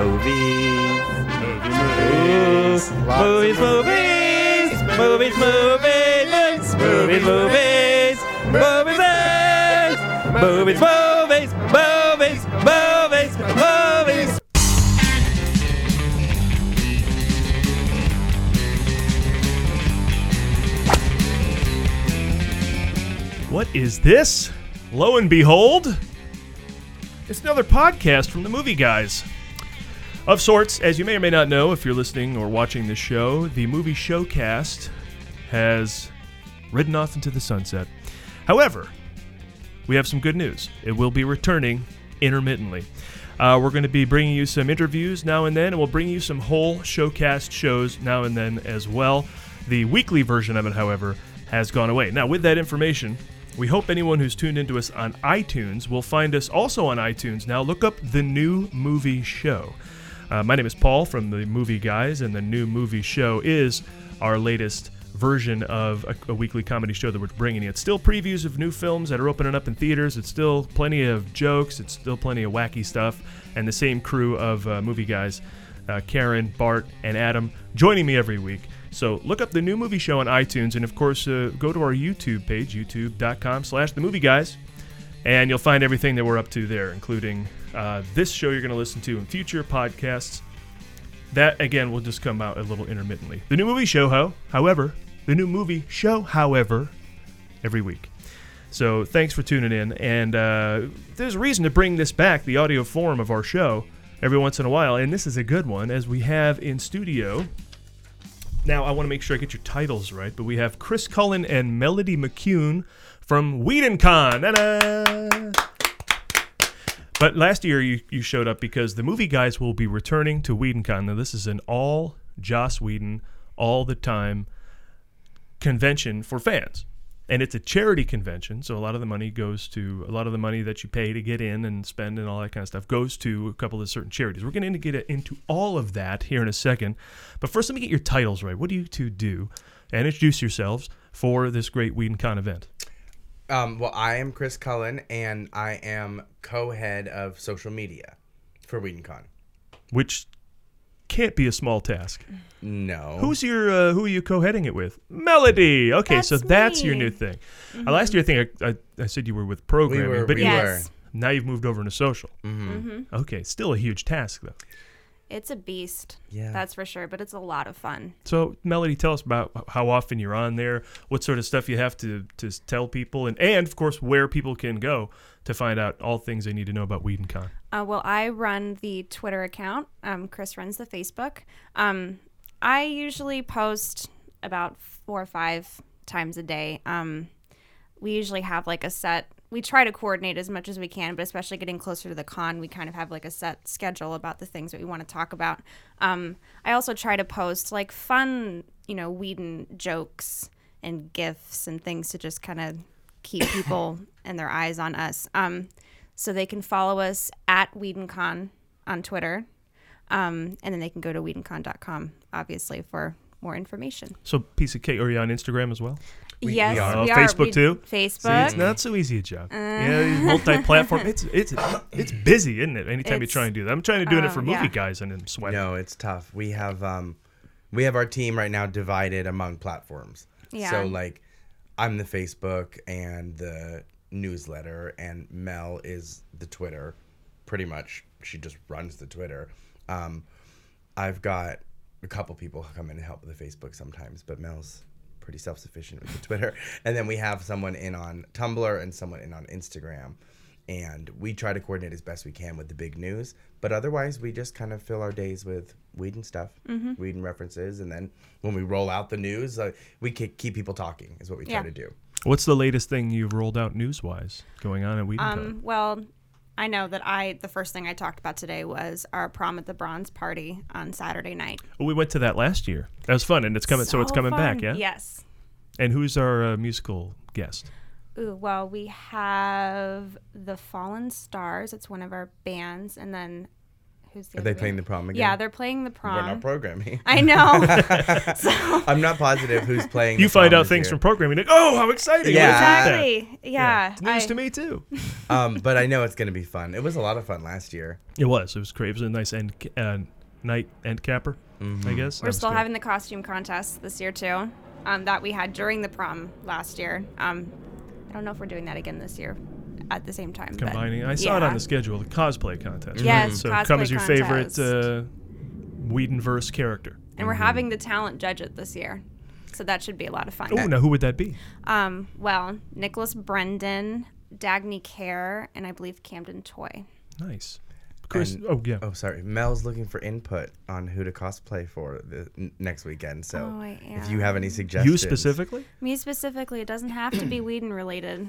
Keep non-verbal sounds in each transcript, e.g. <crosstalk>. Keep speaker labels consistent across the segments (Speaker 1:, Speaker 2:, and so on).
Speaker 1: Movies.
Speaker 2: Movies, movies, movies, movies, movies, movies, movies, movies, movies, movies, movies, movies. Movies. movies. What is this? Lo and behold, it's another podcast from the Movie Guys. Of sorts, as you may or may not know if you're listening or watching this show, the movie Showcast has ridden off into the sunset. However, we have some good news. It will be returning intermittently. Uh, we're going to be bringing you some interviews now and then, and we'll bring you some whole Showcast shows now and then as well. The weekly version of it, however, has gone away. Now, with that information, we hope anyone who's tuned into us on iTunes will find us also on iTunes now. Look up the new movie show. Uh, my name is Paul from the Movie Guys, and the new movie show is our latest version of a, a weekly comedy show that we're bringing you. It's still previews of new films that are opening up in theaters. It's still plenty of jokes. It's still plenty of wacky stuff, and the same crew of uh, movie guys, uh, Karen, Bart, and Adam, joining me every week. So look up the new movie show on iTunes, and of course, uh, go to our YouTube page, youtube.com/slash the movie guys, and you'll find everything that we're up to there, including uh, this show you're going to listen to in future podcasts. That again will just come out a little intermittently. The new movie show, ho, however, the new movie show, however, every week. So thanks for tuning in, and uh, there's a reason to bring this back, the audio form of our show, every once in a while, and this is a good one, as we have in studio. Now I want to make sure I get your titles right, but we have Chris Cullen and Melody McCune from WhedonCon. Ta-da! But last year you, you showed up because the movie guys will be returning to WhedonCon. Now this is an all Joss Whedon all the time convention for fans. And it's a charity convention, so a lot of the money goes to a lot of the money that you pay to get in and spend and all that kind of stuff goes to a couple of certain charities. We're going to get into all of that here in a second. But first, let me get your titles right. What do you two do? And introduce yourselves for this great WhedonCon event.
Speaker 3: Um, well, I am Chris Cullen, and I am co-head of social media for WhedonCon.
Speaker 2: which can't be a small task.
Speaker 3: No,
Speaker 2: Who's your uh, who are you co-heading it with? Melody. Okay, so
Speaker 4: That's
Speaker 2: that's your new thing. Uh, last year I think I, I, I said you were with programming,
Speaker 3: were-
Speaker 2: but
Speaker 3: we
Speaker 2: you,
Speaker 3: were.
Speaker 4: Yes.
Speaker 2: now you've moved over into social.
Speaker 4: Mm-hmm.
Speaker 2: Okay, still a huge task though.
Speaker 4: It's a beast.
Speaker 3: Yeah.
Speaker 4: That's for sure, but it's a lot of fun.
Speaker 2: So Melody, tell us about how often you're on there, what sort of stuff you have to to tell people, and and of course where people can go to find out all things they need to know about WhedonCon.
Speaker 4: Uh, well, I run the Twitter account. Um, Chris runs the Facebook. Um, I usually post about four or five times a day. Um, we usually have like a set. We try to coordinate as much as we can, but especially getting closer to the con, we kind of have like a set schedule about the things that we want to talk about. Um, I also try to post like fun, you know, Whedon jokes and gifs and things to just kind of keep <coughs> <coughs> people and their eyes on us. Um, so they can follow us at WhedonCon on Twitter. Um, and then they can go to WhedonCon.com, obviously, for more information.
Speaker 2: So piece of cake. Are you on Instagram as well?
Speaker 3: We-
Speaker 4: yes,
Speaker 3: we are.
Speaker 2: Oh, Facebook
Speaker 4: We-
Speaker 2: too? See,
Speaker 4: Facebook.
Speaker 2: it's not so easy a job. yeah, multi-platform. It's it's <laughs> it's busy, isn't it? Anytime you
Speaker 4: It's-
Speaker 2: try and do that, I'm trying to do it
Speaker 4: oh,
Speaker 2: for movie
Speaker 4: yeah.
Speaker 2: guys, and I'm sweating.
Speaker 3: no, it's tough. We have um, we have our team right now divided among platforms.
Speaker 4: Yeah.
Speaker 3: So like, I'm the Facebook and the newsletter, and Mel is the Twitter. Pretty much, she just runs the Twitter. Um, I've got a couple people come in and help with the Facebook sometimes, but Mel's pretty self-sufficient with the <laughs> Twitter. And then we have someone in on Tumblr and someone in on Instagram. And we try to coordinate as best we can with the big news. But otherwise, we just kind of fill our days with Whedon stuff,
Speaker 4: Mm-hmm.
Speaker 3: Whedon references. And then when we roll out the news, uh, we keep people talking, is what we try
Speaker 4: Yeah.
Speaker 3: to do.
Speaker 2: What's the latest thing you've rolled out news-wise going on at WhedonCon?
Speaker 4: Um, well, I know that I the first thing I talked about today was our prom at the Bronze Party on Saturday night.
Speaker 2: well, we went to that last year. That was fun, and it's coming. So, it's coming back,
Speaker 4: fun.
Speaker 2: yeah.
Speaker 4: Yes.
Speaker 2: And who's our uh, musical guest?
Speaker 4: Ooh, well, we have the Fallen Stars. It's one of our bands, and then who's the
Speaker 3: Are they playing the prom again?
Speaker 4: Yeah, they're playing the prom.
Speaker 3: We're not programming.
Speaker 4: I know. <laughs> <laughs> so
Speaker 3: I'm not positive who's playing.
Speaker 2: You
Speaker 3: the
Speaker 2: find
Speaker 3: prom
Speaker 2: out things
Speaker 3: year.
Speaker 2: from programming. Like, oh, how exciting!
Speaker 3: Yeah.
Speaker 2: What is that?
Speaker 4: exactly. Yeah.
Speaker 2: It's news
Speaker 4: I-
Speaker 2: to me too. <laughs>
Speaker 3: um, but I know it's going to be fun. It was a lot of fun last year.
Speaker 2: It was. It was great. It was a nice end uh, night end capper.
Speaker 3: Mm-hmm.
Speaker 2: I guess.
Speaker 4: We're still
Speaker 2: good.
Speaker 4: having the costume contest this year too. Um, that we had during the prom last year. Um, I don't know if we're doing that again this year at the same time. but
Speaker 2: combining. I saw it on the schedule. The cosplay contest.
Speaker 4: Yes,
Speaker 2: right? So
Speaker 4: cosplay
Speaker 2: come as your favorite
Speaker 4: contest.
Speaker 2: uh, Whedonverse character.
Speaker 4: And we're having the talent judge it this year. So that should be a lot of fun.
Speaker 2: Oh, now who would that be?
Speaker 4: Um, well, Nicholas Brendon, Dagney Kerr, and I believe Camden Toy.
Speaker 2: Nice. Chris.
Speaker 3: And-
Speaker 2: oh yeah.
Speaker 3: Oh, sorry. Mel's looking for input on who to cosplay for the n- next weekend. So
Speaker 4: Oh, I
Speaker 3: if you have any suggestions,
Speaker 2: You specifically?
Speaker 4: Me specifically, it doesn't have to be <clears throat> Whedon related.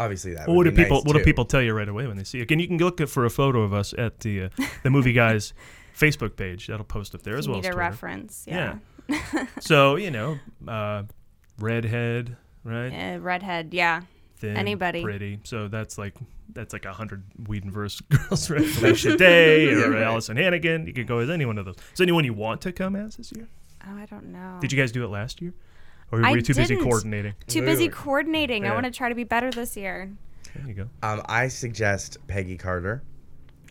Speaker 3: Obviously that.
Speaker 2: Well,
Speaker 3: would
Speaker 2: what do
Speaker 3: be
Speaker 2: people
Speaker 3: nice,
Speaker 2: What do people tell you right away when they see you? And you can look for a photo of us at the uh, the movie <laughs> guys Facebook page. That'll post up there as
Speaker 4: You
Speaker 2: well
Speaker 4: need
Speaker 2: as
Speaker 4: a
Speaker 2: Twitter.
Speaker 4: reference. Yeah. <laughs>
Speaker 2: So you know, uh, redhead, right?
Speaker 4: Uh, redhead. Yeah.
Speaker 2: Thin,
Speaker 4: anybody.
Speaker 2: pretty. So that's like that's like a hundred Whedonverse <laughs> girls, right? Felicia Day or
Speaker 3: Yeah, right.
Speaker 2: Alyson Hannigan. You could go as any one of those. Is anyone you want to come as this year?
Speaker 4: Oh, I don't know.
Speaker 2: Did you guys do it last year, or were
Speaker 4: I
Speaker 2: you too busy
Speaker 4: didn't.
Speaker 2: coordinating?
Speaker 4: Too busy
Speaker 3: were-
Speaker 4: coordinating. I want to try to be better this year.
Speaker 2: There you go.
Speaker 3: Um, I suggest Peggy Carter,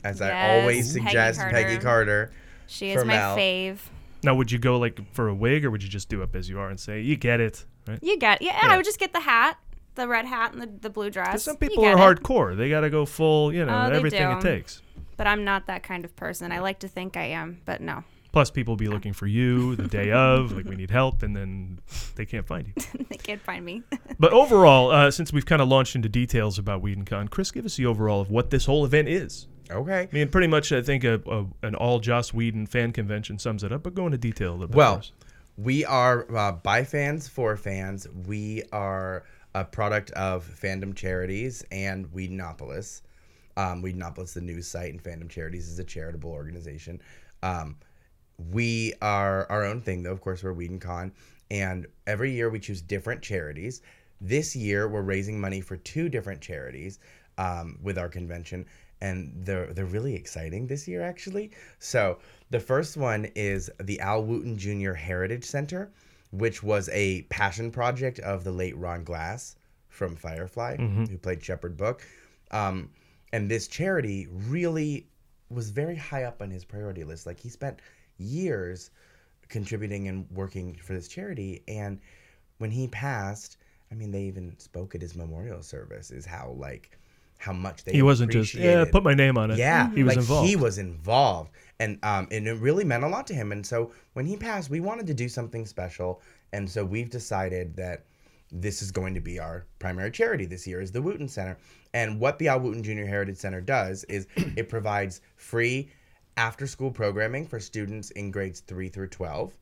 Speaker 3: as I
Speaker 4: Yes,
Speaker 3: always
Speaker 4: Peggy
Speaker 3: suggest
Speaker 4: Carter.
Speaker 3: Peggy Carter.
Speaker 4: She is my
Speaker 3: Mel.
Speaker 4: fave.
Speaker 2: Now, would you go like for a wig, or would you just do up as you are and say, "You get it"? Right?
Speaker 4: You get yeah,
Speaker 2: Yeah.
Speaker 4: I would just get the hat, the red hat, and the, the blue dress.
Speaker 2: some people are
Speaker 4: it.
Speaker 2: hardcore. They got to go full, you know,
Speaker 4: Oh, they
Speaker 2: everything it takes.
Speaker 4: But I'm not that kind of person. I like to think I am, but no.
Speaker 2: Plus, people will be looking for you the day of, like we need help, and then they can't find you. <laughs>
Speaker 4: they can't find me. <laughs>
Speaker 2: But overall, uh, since we've kind of launched into details about WhedonCon, Chris, give us the overall of what this whole event is.
Speaker 3: Okay.
Speaker 2: I mean, pretty much, I think a, a, an all Joss Whedon fan convention sums it up. But go into detail a little bit.
Speaker 3: Well, we are uh, by fans for fans. We are a product of Fandom Charities and Whedonopolis. Um, Whedonopolis, the news site, and Fandom Charities is a charitable organization. Um, we are our own thing, though. Of course, we're WhedonCon, and Con, and every year we choose different charities. This year, we're raising money for two different charities um, with our convention, and they're they're really exciting this year, actually. So the first one is the Al Wooten Jr. Heritage Center, which was a passion project of the late Ron Glass from Firefly, who played Shepherd Book. Um, and this charity really was very high up on his priority list. Like he spent years contributing and working for this charity. And when he passed, I mean, they even spoke at his memorial service. Is how like how much they
Speaker 2: he wasn't just yeah, put my name on it.
Speaker 3: yeah,
Speaker 2: he was
Speaker 3: like,
Speaker 2: involved.
Speaker 3: He was involved, and um, and it really meant a lot to him. And so when he passed, we wanted to do something special, and so we've decided that this is going to be our primary charity this year is the Wooten Center. And what the Al Wooten Junior Heritage Center does is it provides free after-school programming for students in grades three through twelve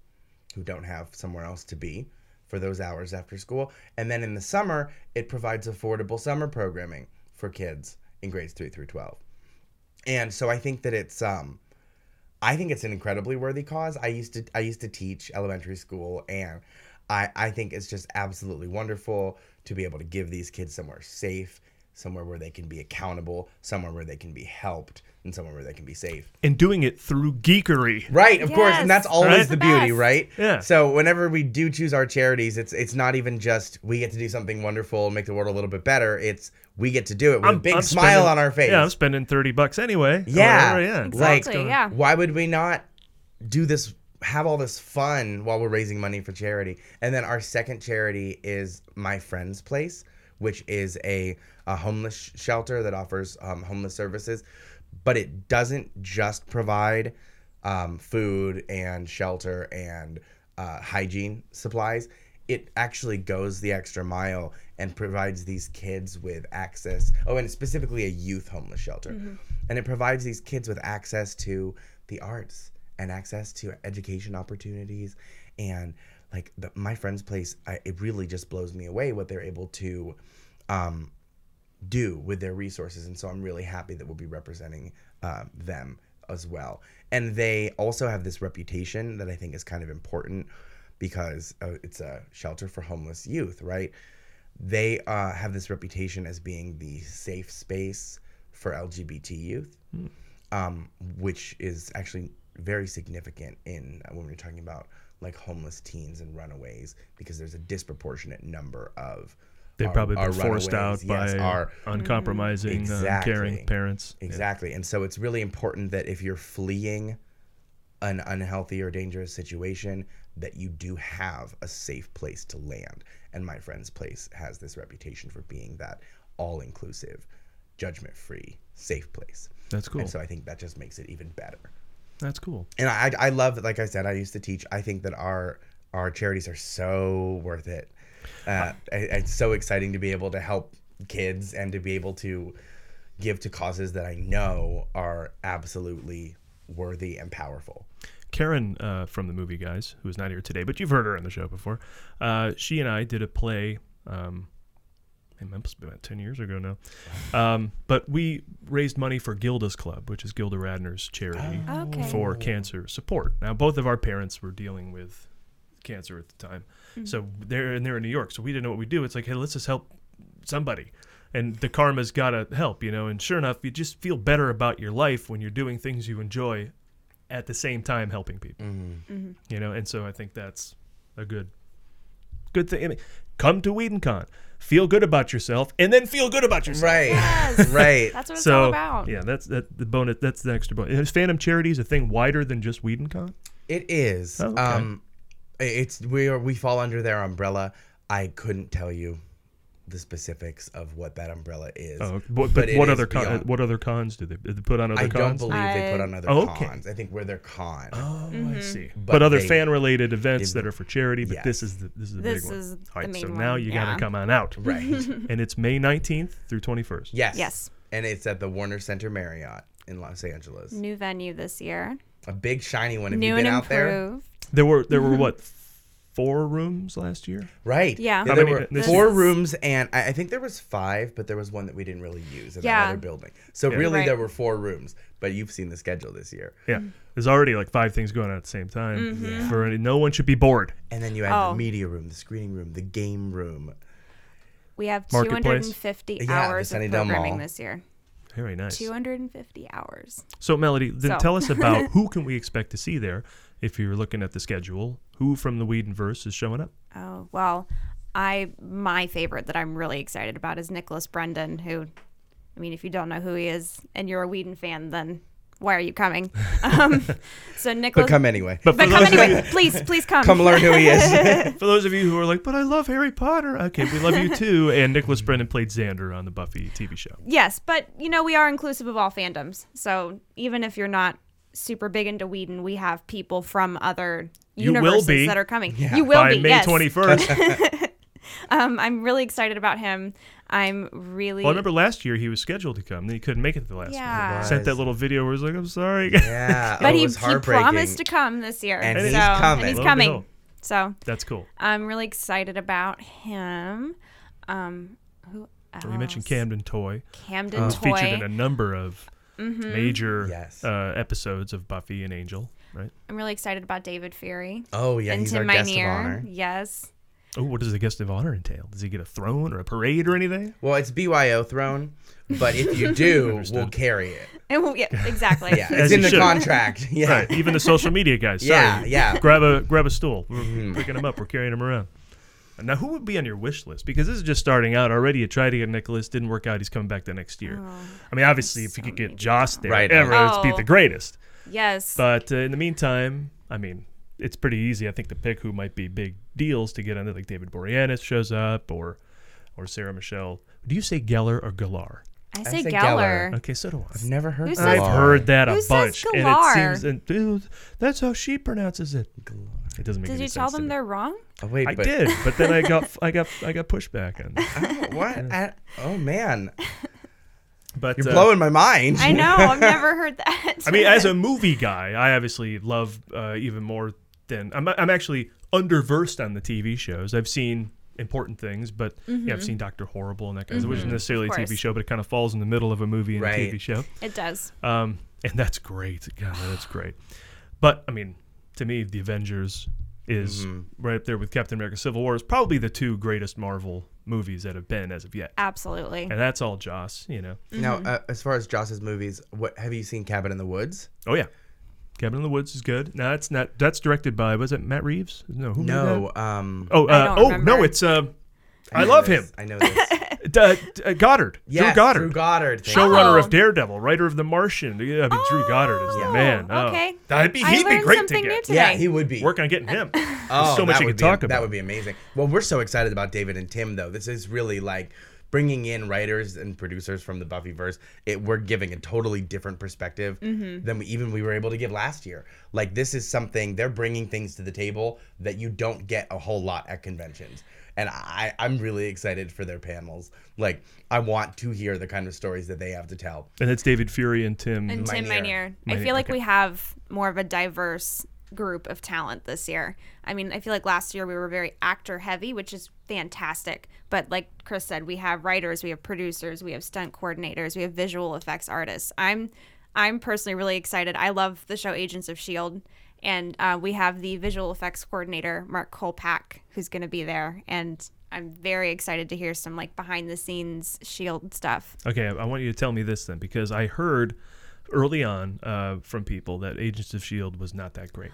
Speaker 3: who don't have somewhere else to be for those hours after school. And then in the summer, it provides affordable summer programming for kids in grades 3 through 12. And so I think that it's um I think it's an incredibly worthy cause. I used to I used to teach elementary school and I I think it's just absolutely wonderful to be able to give these kids somewhere safe, somewhere where they can be accountable, somewhere where they can be helped, and somewhere where they can be safe.
Speaker 2: and doing it through geekery.
Speaker 3: Right, of course, and that's always
Speaker 2: Right?
Speaker 3: the
Speaker 4: The
Speaker 3: beauty,
Speaker 4: best.
Speaker 3: right?
Speaker 2: Yeah.
Speaker 3: So whenever we do choose our charities, it's it's not even just we get to do something wonderful and make the world a little bit better. It's we get to do it with a big smile
Speaker 2: spending-
Speaker 3: on our face.
Speaker 2: Yeah, I'm spending thirty bucks anyway.
Speaker 3: Yeah.
Speaker 2: whatever, yeah.
Speaker 4: Exactly.
Speaker 3: Like,
Speaker 4: yeah.
Speaker 3: Why would we not do this? Have all this fun while we're raising money for charity. And then our second charity is My Friend's Place, which is a, a homeless sh- shelter that offers um, homeless services, but it doesn't just provide um, food and shelter and uh, hygiene supplies. It actually goes the extra mile and provides these kids with access. Oh, and specifically a youth homeless shelter. And it provides these kids with access to the arts and access to education opportunities. And like the, my friend's place, I, it really just blows me away what they're able to um, do with their resources. And so I'm really happy that we'll be representing uh, them as well. And they also have this reputation that I think is kind of important because uh, it's a shelter for homeless youth, right? They uh, have this reputation as being the safe space for LGBT youth. um, which is actually very significant in uh, when we're talking about like homeless teens and runaways because there's a disproportionate number of
Speaker 2: They've
Speaker 3: our-
Speaker 2: probably been forced out
Speaker 3: yes,
Speaker 2: by
Speaker 3: our-
Speaker 2: uncompromising, uh,
Speaker 3: Exactly.
Speaker 2: caring parents. Yeah.
Speaker 3: Exactly. And so it's really important that if you're fleeing an unhealthy or dangerous situation, that you do have a safe place to land. And my friend's place has this reputation for being that all inclusive, judgment free, safe place.
Speaker 2: That's cool.
Speaker 3: And so I think that just makes it even better.
Speaker 2: That's cool.
Speaker 3: And I, I love, that like I said, I used to teach. I think that our our charities are so worth it. Uh, I- it's so exciting to be able to help kids and to be able to give to causes that I know are absolutely worthy and powerful.
Speaker 2: Karen uh, from the movie guys, who is not here today, but you've heard her on the show before. Uh, she and I did a play. Um, it must be about ten years ago now. Um, but we raised money for Gilda's Club, which is Gilda Radner's charity oh.
Speaker 4: Okay.
Speaker 2: for cancer support. Now, both of our parents were dealing with cancer at the time, mm-hmm. so they're and they're in New York, so we didn't know what we do. It's like, hey, let's just help somebody, and the karma's got to help, you know. And sure enough, you just feel better about your life when you're doing things you enjoy, at the same time helping people, mm. mm-hmm. you know. And so I think that's a good, good thing. I mean, come to WhedonCon, feel good about yourself, and then feel good about yourself.
Speaker 3: Right.
Speaker 4: Yes. <laughs>
Speaker 3: right.
Speaker 4: That's what it's
Speaker 2: So
Speaker 4: all about.
Speaker 2: yeah, that's that the bonus. That's the extra bonus. Is Fandom Charities a thing wider than just WhedonCon?
Speaker 3: It is.
Speaker 2: Oh, okay.
Speaker 3: Um, it's we are we fall under their umbrella. I couldn't tell you the specifics of what that umbrella is.
Speaker 2: Oh, but, but,
Speaker 3: it
Speaker 2: what
Speaker 3: is
Speaker 2: other con- what other cons do they, do they put on other cons?
Speaker 3: I don't
Speaker 2: cons?
Speaker 3: believe they put on other
Speaker 2: Oh, okay.
Speaker 3: cons. I think we're their con.
Speaker 2: oh, I mm-hmm. see. But,
Speaker 3: But
Speaker 2: other fan related events that are for charity. But this is the this is the
Speaker 4: This
Speaker 2: big one.
Speaker 4: is
Speaker 2: All
Speaker 4: the
Speaker 2: right, so
Speaker 4: main
Speaker 2: now you
Speaker 4: yeah.
Speaker 2: gotta come on out,
Speaker 3: Right. <laughs>
Speaker 2: and it's May nineteenth through twenty first.
Speaker 3: yes.
Speaker 4: Yes.
Speaker 3: And it's at the Warner Center Marriott in Los Angeles.
Speaker 4: New venue this year.
Speaker 3: A big shiny one. Have
Speaker 4: New
Speaker 3: you been
Speaker 4: and
Speaker 3: out there?
Speaker 4: improved.
Speaker 2: There were there were <laughs> what four rooms last year.
Speaker 3: Right.
Speaker 4: Yeah.
Speaker 3: There
Speaker 2: many-
Speaker 3: were four
Speaker 4: is-
Speaker 3: rooms, and I, I think there was five, but there was one that we didn't really use in that
Speaker 4: Yeah.
Speaker 3: other building. So
Speaker 2: Yeah.
Speaker 3: really,
Speaker 4: Right.
Speaker 3: there were four rooms. But you've seen the schedule this year,
Speaker 2: Yeah, there's already like five things going on at the same time.
Speaker 4: Mm-hmm.
Speaker 2: For any, no one should be bored.
Speaker 3: and then you had
Speaker 4: Oh.
Speaker 3: the media room, the screening room, the game room.
Speaker 4: We have 250
Speaker 3: Yeah,
Speaker 4: hours of
Speaker 3: Sunnydale
Speaker 4: programming
Speaker 3: Mall.
Speaker 4: this year.
Speaker 2: Very nice.
Speaker 4: 250 hours.
Speaker 2: So, Melody, then
Speaker 4: So-
Speaker 2: tell us about <laughs> who can we expect to see there if you're looking at the schedule. Who from the Whedonverse is showing up?
Speaker 4: Oh, well, I my favorite that I'm really excited about is Nicholas Brendon, who I mean, if you don't know who he is and you're a Whedon fan, then why are you coming? <laughs> Um, so Nicholas
Speaker 3: But come anyway.
Speaker 2: But for
Speaker 4: but come
Speaker 2: those, of
Speaker 4: anyway, please, please come.
Speaker 3: Come learn who he is. <laughs>
Speaker 2: for those of you who are like, but I love Harry Potter. Okay, we love you too. And Nicholas Brendon played Xander on the Buffy TV show.
Speaker 4: Yes, but you know we are inclusive of all fandoms. So even if you're not super big into Whedon, we have people from other
Speaker 2: You will
Speaker 4: universes
Speaker 2: be.
Speaker 4: that are coming. You will
Speaker 2: By
Speaker 4: be.
Speaker 2: May
Speaker 4: yes.
Speaker 2: 21st. <laughs> <laughs>
Speaker 4: Um, I'm really excited about him. I'm really.
Speaker 2: well, I remember last year he was scheduled to come. Then he couldn't make it the last
Speaker 4: Yeah.
Speaker 2: one. Sent that little video where he's like, I'm sorry.
Speaker 3: Yeah. <laughs>
Speaker 4: but
Speaker 3: oh, it
Speaker 4: he,
Speaker 3: was
Speaker 4: he promised to come this year,
Speaker 3: And
Speaker 4: so,
Speaker 3: he's coming.
Speaker 4: And he's coming. So
Speaker 2: That's cool.
Speaker 4: I'm really excited about him. Um, who else?
Speaker 2: We mentioned Camden Toy.
Speaker 4: Camden
Speaker 2: who's
Speaker 4: Toy.
Speaker 2: featured in a number of major
Speaker 3: Yes.
Speaker 2: uh, episodes of Buffy and Angel, right?
Speaker 4: I'm really excited about David Fury.
Speaker 3: Oh yeah,
Speaker 4: and
Speaker 3: he's
Speaker 4: Tim
Speaker 3: our guest of honor.
Speaker 4: Yes.
Speaker 2: Oh, what does the guest of honor entail? Does he get a throne or a parade or anything?
Speaker 3: Well, it's BYO throne, but if you do, <laughs> we'll carry it. <laughs>
Speaker 4: And we'll- yeah, exactly.
Speaker 3: Yeah, it's
Speaker 2: you
Speaker 3: in the
Speaker 2: should.
Speaker 3: contract. <laughs> Yeah.
Speaker 2: Right. Even the social media guys. Sorry.
Speaker 3: Yeah, yeah.
Speaker 2: Grab a grab a stool. We're picking them up. We're carrying them around. Now, who would be on your wish list? Because this is just starting out. Already, you tried to get Nicholas, didn't work out. He's coming back the next year. I mean, obviously, if you could get
Speaker 4: many
Speaker 2: Joss there,
Speaker 3: Right.
Speaker 2: ever, it'd be
Speaker 4: Oh.
Speaker 2: the greatest.
Speaker 4: Yes.
Speaker 2: But uh, in the meantime, I mean, it's pretty easy, I think, to pick who might be big deals to get on it. Like David Boreanaz shows up, or or Sarah Michelle. Do you say Geller or Galar?
Speaker 4: I say,
Speaker 3: say
Speaker 4: Geller.
Speaker 3: Geller.
Speaker 2: Okay, so do I.
Speaker 3: I've never heard.
Speaker 4: Who
Speaker 3: that.
Speaker 2: I've heard that a
Speaker 4: Who says
Speaker 2: bunch, and it seems, and dude, that's how she pronounces it. It doesn't make sense.
Speaker 4: Did
Speaker 2: any
Speaker 4: you tell them they're wrong?
Speaker 3: Oh, wait,
Speaker 2: I
Speaker 3: but
Speaker 2: did, but then I got I got I got pushback on. That. <laughs>
Speaker 3: Oh, what? I- oh man,
Speaker 2: But
Speaker 3: you're
Speaker 2: uh,
Speaker 3: blowing my mind.
Speaker 4: I know. I've <laughs> never heard that.
Speaker 2: I mean, as a <laughs> movie guy, I obviously love uh, even more than I'm. I'm actually underversed on the TV shows. I've seen important things, but yeah, I've seen Doctor Horrible and that kind of, which isn't necessarily a
Speaker 4: Mm-hmm.
Speaker 2: TV show, but it kind of falls in the middle of a movie and
Speaker 3: Right.
Speaker 2: a TV show.
Speaker 4: it does.
Speaker 2: Um, and that's great. God, that's great. But I mean, to me, the Avengers is
Speaker 3: Mm-hmm.
Speaker 2: right up there with Captain America: Civil War. Is probably the two greatest Marvel movies that have been as of yet.
Speaker 4: Absolutely.
Speaker 2: And that's all Joss, you know.
Speaker 3: Now, uh, as far as Joss's movies, what have you seen? Cabin in the Woods?
Speaker 2: Oh yeah, Cabin in the Woods is good. No, that's not. That's directed by was it Matt Reeves? No, who
Speaker 3: No. Um,
Speaker 2: Oh, uh,
Speaker 4: don't
Speaker 2: oh no, it's uh, I,
Speaker 3: know
Speaker 2: love
Speaker 3: this.
Speaker 2: him.
Speaker 3: I know this. <laughs>
Speaker 2: Uh, uh, Goddard.
Speaker 3: yes,
Speaker 2: Drew Goddard.
Speaker 3: Drew Goddard.
Speaker 2: Showrunner
Speaker 4: Oh.
Speaker 2: of Daredevil, writer of The Martian. Yeah, I mean, Drew Goddard is the
Speaker 4: Oh,
Speaker 2: man. Oh.
Speaker 4: okay.
Speaker 2: That'd be, he'd be great to
Speaker 4: something new
Speaker 2: get.
Speaker 4: today.
Speaker 3: Yeah, he would be.
Speaker 2: Work on getting him. <laughs>
Speaker 3: Oh,
Speaker 2: so much
Speaker 3: that
Speaker 2: you
Speaker 3: would
Speaker 2: could
Speaker 3: be,
Speaker 2: talk about.
Speaker 3: That would be amazing. Well, we're so excited about David and Tim, though. This is really like bringing in writers and producers from the Buffyverse. It we're giving a totally different perspective
Speaker 4: Mm-hmm.
Speaker 3: than we, even we were able to give last year. Like this is something they're bringing things to the table that you don't get a whole lot at conventions. And I, I'm really excited for their panels. Like, I want to hear the kind of stories that they have to tell.
Speaker 2: and it's David Fury and Tim.
Speaker 4: and Tim
Speaker 3: Minear.
Speaker 4: Minear. I feel like
Speaker 2: okay.
Speaker 4: we have more of a diverse group of talent this year. I mean, I feel like last year we were very actor heavy, which is fantastic. But like Chris said, we have writers, we have producers, we have stunt coordinators, we have visual effects artists. I'm I'm personally really excited. I love the show Agents of Shield. And uh, we have the visual effects coordinator, Mark Kolpack, who's going to be there. And I'm very excited to hear some like behind the scenes Shield stuff.
Speaker 2: Okay, I want you to tell me this then, because I heard early on uh, from people that Agents of S.H.I.E.L.D. was not that great.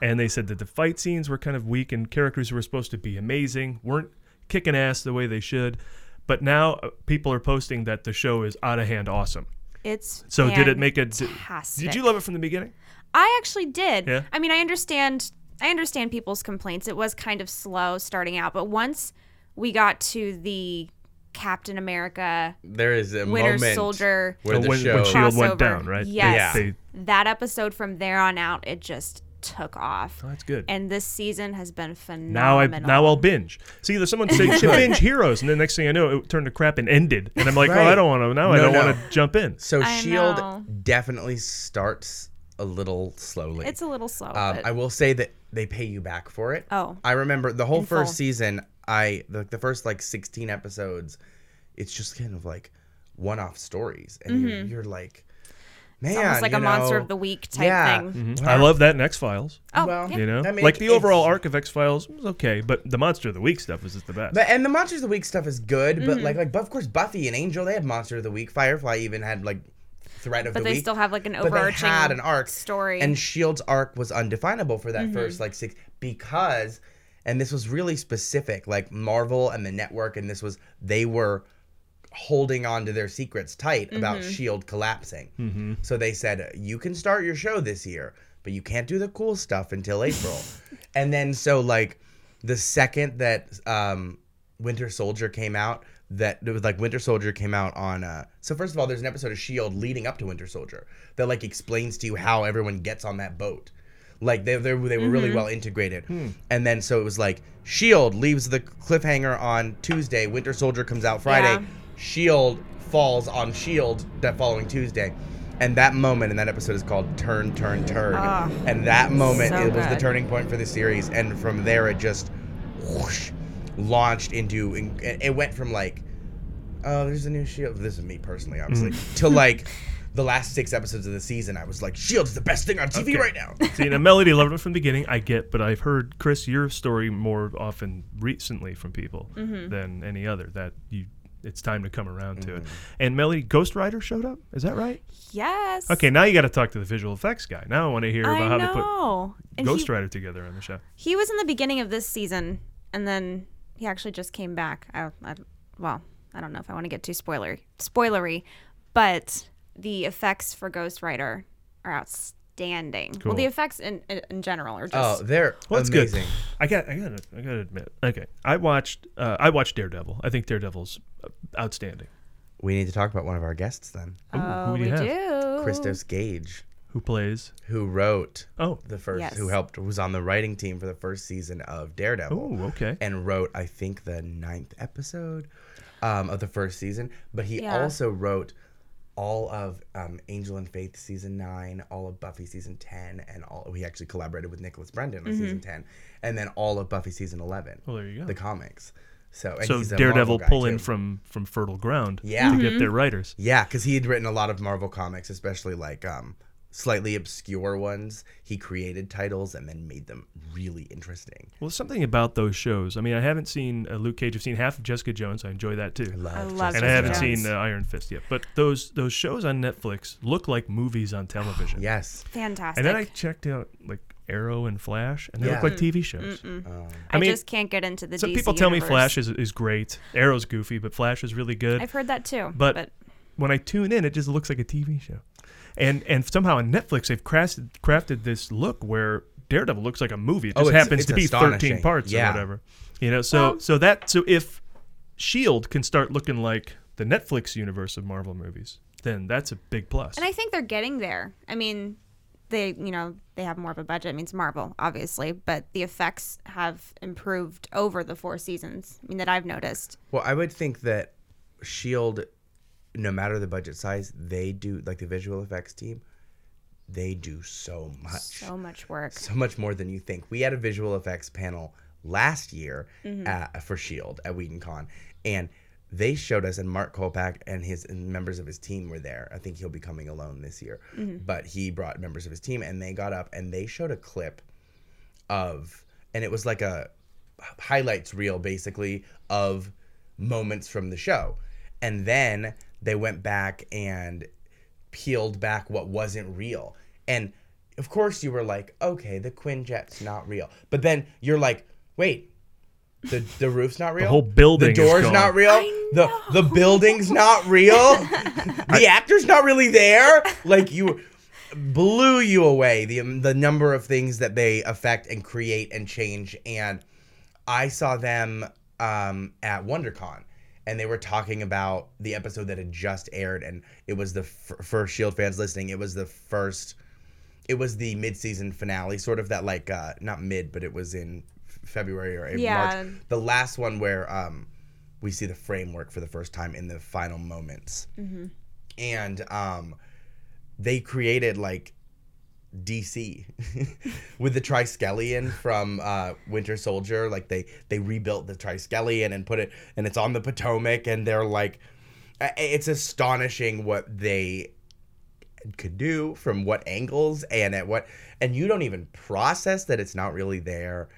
Speaker 2: And they said that the fight scenes were kind of weak and characters who were supposed to be amazing weren't kicking ass the way they should. But now uh, people are posting that the show is out of hand awesome.
Speaker 4: It's
Speaker 2: So did it make it? Did, did you love it from the beginning?
Speaker 4: I actually did.
Speaker 2: Yeah?
Speaker 4: I mean, I understand. I understand people's complaints. It was kind of slow starting out, but once we got to the Captain America
Speaker 3: There is a
Speaker 4: Winter
Speaker 3: moment
Speaker 4: Soldier
Speaker 3: where the
Speaker 2: when,
Speaker 3: show
Speaker 2: when Shield went down, right?
Speaker 4: Yes.
Speaker 2: They, they-
Speaker 4: that episode from there on out, it just took off.
Speaker 2: oh, that's good.
Speaker 4: And this season has been phenomenal.
Speaker 2: now I now I'll binge. See, there's someone say <laughs> binge Heroes, and the next thing I know, it turned to crap and ended. And I'm like, oh, I don't want to. Now I don't
Speaker 3: no.
Speaker 2: want to jump in.
Speaker 3: So
Speaker 4: I
Speaker 3: Shield
Speaker 4: know.
Speaker 3: Definitely starts a little slowly.
Speaker 4: It's a little slow.
Speaker 3: um,
Speaker 4: but
Speaker 3: I will say that they pay you back for it.
Speaker 4: Oh.
Speaker 3: I remember the whole
Speaker 4: In
Speaker 3: first
Speaker 4: full.
Speaker 3: season. I the, the first like 16 episodes. It's just kind of like one-off stories, and you're, you're like, man,
Speaker 4: Mm-hmm. it's almost like
Speaker 3: you
Speaker 4: a monster of the week type
Speaker 3: yeah.
Speaker 4: thing.
Speaker 2: I love that in X Files.
Speaker 4: Oh,
Speaker 3: Well,
Speaker 4: yeah.
Speaker 2: You know,
Speaker 3: I mean,
Speaker 2: like the overall arc of X Files was okay, but the Monster of the Week stuff was just the best.
Speaker 3: But and the monster of the week stuff is good,
Speaker 4: Mm-hmm.
Speaker 3: but like like but of course Buffy and Angel they had monster of the week. Firefly even had like threat of
Speaker 4: But
Speaker 3: the
Speaker 4: they
Speaker 3: week.
Speaker 4: still have like an overarching
Speaker 3: had an arc
Speaker 4: story. Mm-hmm.
Speaker 3: and Shield's arc was undefinable for that first like six because and this was really specific like Marvel and the network and this was they were holding on to their secrets tight about
Speaker 4: Mm-hmm.
Speaker 3: Shield collapsing. So they said you can start your show this year, but you can't do the cool stuff until April. <laughs> and then so like the second that um Winter Soldier came out, that it was like Winter Soldier came out on uh so first of all there's an episode of Shield leading up to Winter Soldier that like explains to you how everyone gets on that boat. Like they they, they were really well integrated. And then so it was like Shield leaves the cliffhanger on Tuesday, Winter Soldier comes out Friday,
Speaker 4: Yeah.
Speaker 3: Shield falls on Shield that following Tuesday. And that moment in that episode is called Turn, Turn, Turn.
Speaker 4: Ah,
Speaker 3: and that moment
Speaker 4: so
Speaker 3: it was the turning point for the series. And from there, it just whoosh, launched into. It it went from like, oh, there's a new Shield. This is me personally, obviously,
Speaker 2: Mm.
Speaker 3: to like <laughs> the last six episodes of the season. I was like, Shield's the best thing on TV
Speaker 2: Okay.
Speaker 3: right now. <laughs>
Speaker 2: See, now Melody loved it from the beginning. I get, but I've heard Chris your story more often recently from people
Speaker 4: Mm-hmm.
Speaker 2: than any other that you. It's time to come around to it.
Speaker 3: Mm-hmm.
Speaker 2: And Melody Ghost Rider showed up. Is that right?
Speaker 4: yes.
Speaker 2: Okay, now you got to talk to the visual effects guy. Now I want to hear
Speaker 4: I
Speaker 2: about how
Speaker 4: know.
Speaker 2: they put
Speaker 4: And
Speaker 2: Ghost
Speaker 4: he,
Speaker 2: Rider together on the show.
Speaker 4: he was in the beginning of this season, and then he actually just came back. I, I, well, I don't know if I want to get too spoilery, spoilery, but the effects for Ghost Rider are outstanding.
Speaker 2: Cool.
Speaker 4: Well, the effects in in, in general are just
Speaker 3: Oh,
Speaker 4: just
Speaker 3: they're
Speaker 2: Well, that's
Speaker 3: amazing.
Speaker 2: good. I got, I got, I got to admit. Okay, I watched, uh, I watched Daredevil. I think Daredevil's uh, outstanding.
Speaker 3: We need to talk about one of our guests then,
Speaker 2: Ooh,
Speaker 4: oh,
Speaker 2: who do
Speaker 4: we
Speaker 2: have?
Speaker 4: do.
Speaker 3: Christos Gage,
Speaker 2: Who plays?
Speaker 3: who wrote
Speaker 2: Oh,
Speaker 3: the first,
Speaker 4: Yes.
Speaker 3: who helped, was on the writing team for the first season of Daredevil.
Speaker 2: oh, okay.
Speaker 3: and wrote I think the ninth episode um, of the first season. But he
Speaker 4: Yeah.
Speaker 3: also wrote all of um, Angel and Faith season nine, all of Buffy season ten, and all. He actually collaborated with Nicholas Brendon on
Speaker 4: Mm-hmm.
Speaker 3: season ten, and then all of Buffy season eleven.
Speaker 2: Well, there you go.
Speaker 3: The comics. So and
Speaker 2: so
Speaker 3: he's a
Speaker 2: Daredevil
Speaker 3: Marvel guy,
Speaker 2: pull in from from fertile ground
Speaker 3: Yeah.
Speaker 2: to
Speaker 3: Mhm.
Speaker 2: get their writers.
Speaker 3: Yeah, because he had written a lot of Marvel comics, especially like um, slightly obscure ones. He created titles and then made them really interesting.
Speaker 2: Well, something about those shows. I mean, I haven't seen uh, Luke Cage. I've seen half of Jessica Jones. I enjoy that too.
Speaker 3: I love,
Speaker 4: I love
Speaker 2: and I haven't
Speaker 4: Jones.
Speaker 2: seen uh, Iron Fist yet. But those those shows on Netflix look like movies on television. <gasps>
Speaker 3: Yes.
Speaker 4: Fantastic.
Speaker 2: And then I checked out like Arrow and Flash, and they
Speaker 3: Yeah.
Speaker 2: look like TV shows.
Speaker 3: Um,
Speaker 4: I,
Speaker 2: I
Speaker 4: just can't get into the
Speaker 2: Some
Speaker 4: DC
Speaker 2: people tell me. Flash is, is great. Arrow's goofy, but Flash is really good.
Speaker 4: I've heard that too.
Speaker 2: But-
Speaker 4: but
Speaker 2: when I tune in, it just looks like a TV show. And and somehow on Netflix they've crafted crafted this look where Daredevil looks like a movie. It
Speaker 3: Oh,
Speaker 2: just
Speaker 3: it's-
Speaker 2: happens
Speaker 3: it's
Speaker 2: to be thirteen parts
Speaker 3: Yeah.
Speaker 2: or whatever. You know, so
Speaker 4: Well-
Speaker 2: so that so if Shield can start looking like the Netflix universe of Marvel movies, then that's a big plus.
Speaker 4: and I think they're getting there. I mean, they you know they have more of a budget. I mean, it's Marvel, obviously, but the effects have improved over the four seasons. I mean, that I've noticed.
Speaker 3: Well, I would think that Shield, no matter the budget size, they do like the visual effects team. They do so much,
Speaker 4: So much work.
Speaker 3: so much more than you think. We had a visual effects panel last year mm-hmm. at, for Shield at WhedonCon, and they showed us, and Mark Kolpack and his and members of his team were there. I think he'll be coming alone this year, mm-hmm. but he brought members of his team, and they got up and they showed a clip of, and it was like a highlights reel basically of moments from the show. And then they went back and peeled back what wasn't real. And of course you were like, okay, the Quinjet's not real. But then you're like, wait, the the roof's not real.
Speaker 2: The whole building
Speaker 3: The
Speaker 2: is gone.
Speaker 3: not real.
Speaker 4: I
Speaker 3: The the building's not real. <laughs> the actor's not really there. Like you blew you away the the number of things that they affect and create and change and I saw them um, at WonderCon, and they were talking about the episode that had just aired, and it was the f- for Shield fans listening. It was the first, it was the mid-season finale, sort of that like uh, not mid, but it was in February or April,
Speaker 4: Yeah.
Speaker 3: March. The last one where um, we see the framework for the first time in the final moments, and um, they created like DC <laughs> with the Triskelion from uh, Winter Soldier. Like they they rebuilt the Triskelion and put it, and it's on the Potomac, and they're like, it's astonishing what they could do from what angles and at what, and you don't even process that it's not really there.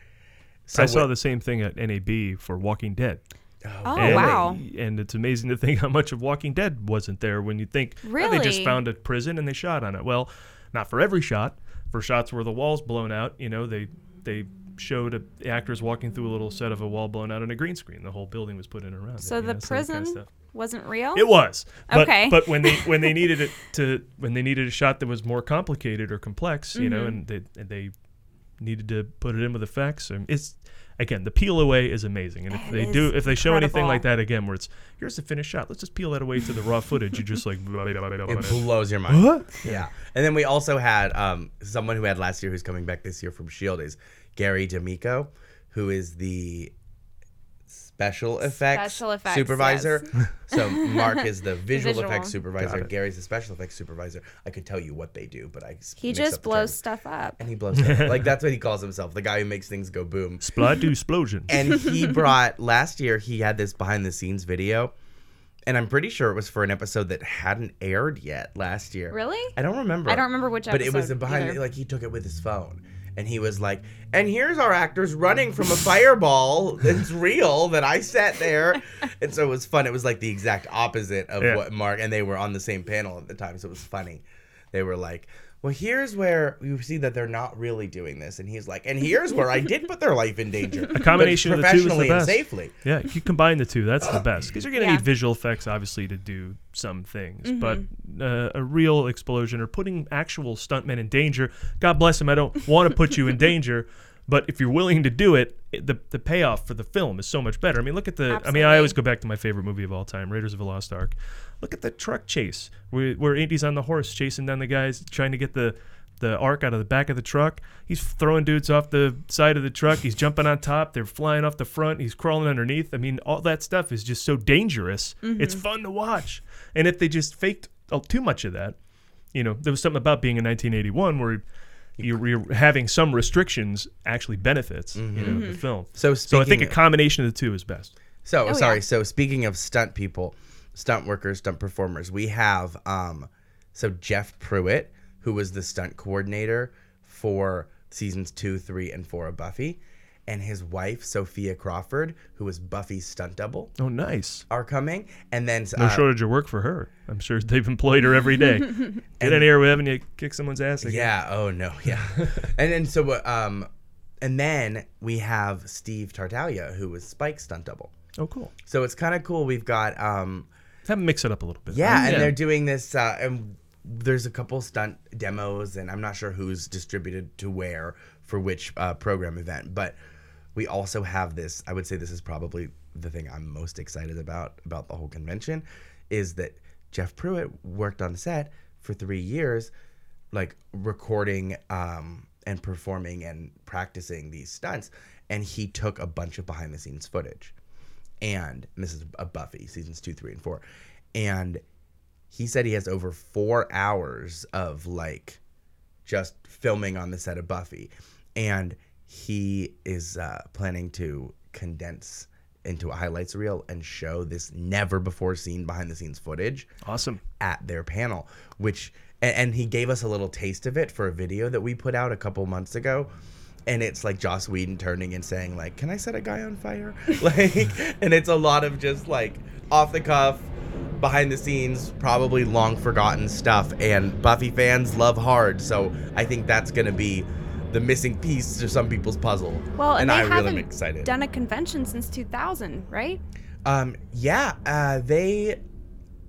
Speaker 3: So
Speaker 2: I saw
Speaker 3: what-
Speaker 2: the same thing at NAB for Walking Dead.
Speaker 4: Oh
Speaker 2: and,
Speaker 4: wow.
Speaker 2: And it's amazing to <laughs> think how much of Walking Dead wasn't there when you think oh, they just found a prison and they shot on it. Well, not for every shot. For shots where the wall's blown out, you know, they they showed a, the actors walking through a little set of a wall blown out on a green screen. The whole building was put in around it.
Speaker 4: So
Speaker 2: you
Speaker 4: the
Speaker 2: know,
Speaker 4: prison
Speaker 2: kind of
Speaker 4: wasn't real.
Speaker 2: It was. But,
Speaker 4: Okay.
Speaker 2: But when they when they <laughs> needed it to when they needed a shot that was more complicated or complex, you
Speaker 4: Mm-hmm.
Speaker 2: know, and they and they needed to put it in with effects, and it's again the peel away is amazing. And if
Speaker 4: It
Speaker 2: they do if they show anything like that again, where it's here's the finished shot, let's just peel that away to the raw footage. You just like <laughs>
Speaker 3: It blows your mind.
Speaker 2: what?
Speaker 3: Yeah. And then we also had um, someone who had last year who's coming back this year from Shield is Gary D'Amico, who is the special effects,
Speaker 4: Special effects,
Speaker 3: supervisor. <laughs> so Mark is <laughs> the visual,
Speaker 4: visual.
Speaker 3: effects supervisor. Gary's the special effects supervisor. I could tell you what they do, but I
Speaker 4: he just blows stuff up.
Speaker 3: and he blows stuff. up. like <laughs> that's what he calls himself, the guy who makes things go boom.
Speaker 2: Splat do explosion.
Speaker 3: And he brought last year he had this behind the scenes video. And I'm pretty sure it was for an episode that hadn't aired yet last year.
Speaker 4: Really?
Speaker 3: I don't remember.
Speaker 4: I don't remember which episode.
Speaker 3: But it was a behind
Speaker 4: either.
Speaker 3: like he took it with his phone. And he was like, and here's our actors running from a fireball that's <laughs> real that I sat there. And so it was fun. It was like the exact opposite of
Speaker 2: Yeah.
Speaker 3: what Mark and they were on the same panel at the time, so it was funny. They were like, Well, here's where you see that they're not really doing this. And he's like, and here's where I did put their life in danger. A
Speaker 2: combination of the two is the
Speaker 3: professionally and
Speaker 2: best.
Speaker 3: safely.
Speaker 2: Yeah, you combine the two, that's the <coughs> best because you're gonna
Speaker 4: Yeah.
Speaker 2: need visual effects obviously to do some things,
Speaker 4: Mm-hmm.
Speaker 2: but uh, a real explosion or putting actual stuntmen in danger. God bless them. I don't want to put you in danger, but if you're willing to do it, it- the the payoff for the film is so much better. I mean, look at the. I mean, I always go back to my favorite movie of all time, Raiders of the Lost Ark. Look at the truck chase where, where Indy's on the horse chasing down the guys trying to get the. The ark out of the back of the truck. He's throwing dudes off the side of the truck. He's jumping on top. They're flying off the front. He's crawling underneath. I mean, all that stuff is just so dangerous. It's fun to watch. And if they just faked uh, too much of that, you know, there was something about being in 1981 where you're, you're having some restrictions actually benefits you know the film.
Speaker 3: So
Speaker 2: so I think a combination of the two is best.
Speaker 3: So
Speaker 4: Oh,
Speaker 3: sorry.
Speaker 4: yeah.
Speaker 3: So speaking of stunt people, stunt workers, stunt performers, we have um, so Jeff Pruitt, who was the stunt coordinator for seasons two, three, and four of Buffy, and his wife Sophia Crawford, who was Buffy's stunt double,
Speaker 2: Oh, nice.
Speaker 3: are coming. And then
Speaker 2: No
Speaker 3: uh,
Speaker 2: shortage of work for her. I'm sure they've employed her every day. <laughs> Get in here, we're having you kick someone's ass again.
Speaker 3: Yeah. Oh no. Yeah. <laughs> and then so uh, um, and then we have Steve Tartaglia, who was Spike's stunt double.
Speaker 2: Oh, cool.
Speaker 3: So it's kind of cool. We've got um,
Speaker 2: Have them mix it up a little bit.
Speaker 3: yeah, and they're doing this. Uh, and there's a couple stunt demos, and I'm not sure who's distributed to where for which uh, program event, but we also have this. I would say this is probably the thing I'm most excited about about the whole convention, is that Jeff Pruitt worked on set for three years, like recording um, and performing and practicing these stunts, and he took a bunch of behind the scenes footage and, and this is a Buffy seasons two, three, and four, and he said he has over four hours of like just filming on the set of Buffy, and he is uh, planning to condense into a highlights reel and show this never before seen behind the scenes footage
Speaker 2: Awesome.
Speaker 3: at their panel, which and, and he gave us a little taste of it for a video that we put out a couple months ago. And it's like Joss Whedon turning and saying like, "Can I set a guy on fire?" <laughs> like, and it's a lot of just like off the cuff, behind the scenes, probably long forgotten stuff. And Buffy fans love hard, so I think that's gonna be the missing piece to some people's puzzle.
Speaker 4: Well, and,
Speaker 3: and
Speaker 4: they
Speaker 3: I really
Speaker 4: haven't
Speaker 3: am excited.
Speaker 4: done a convention since 2000, right?
Speaker 3: Um, yeah, uh, they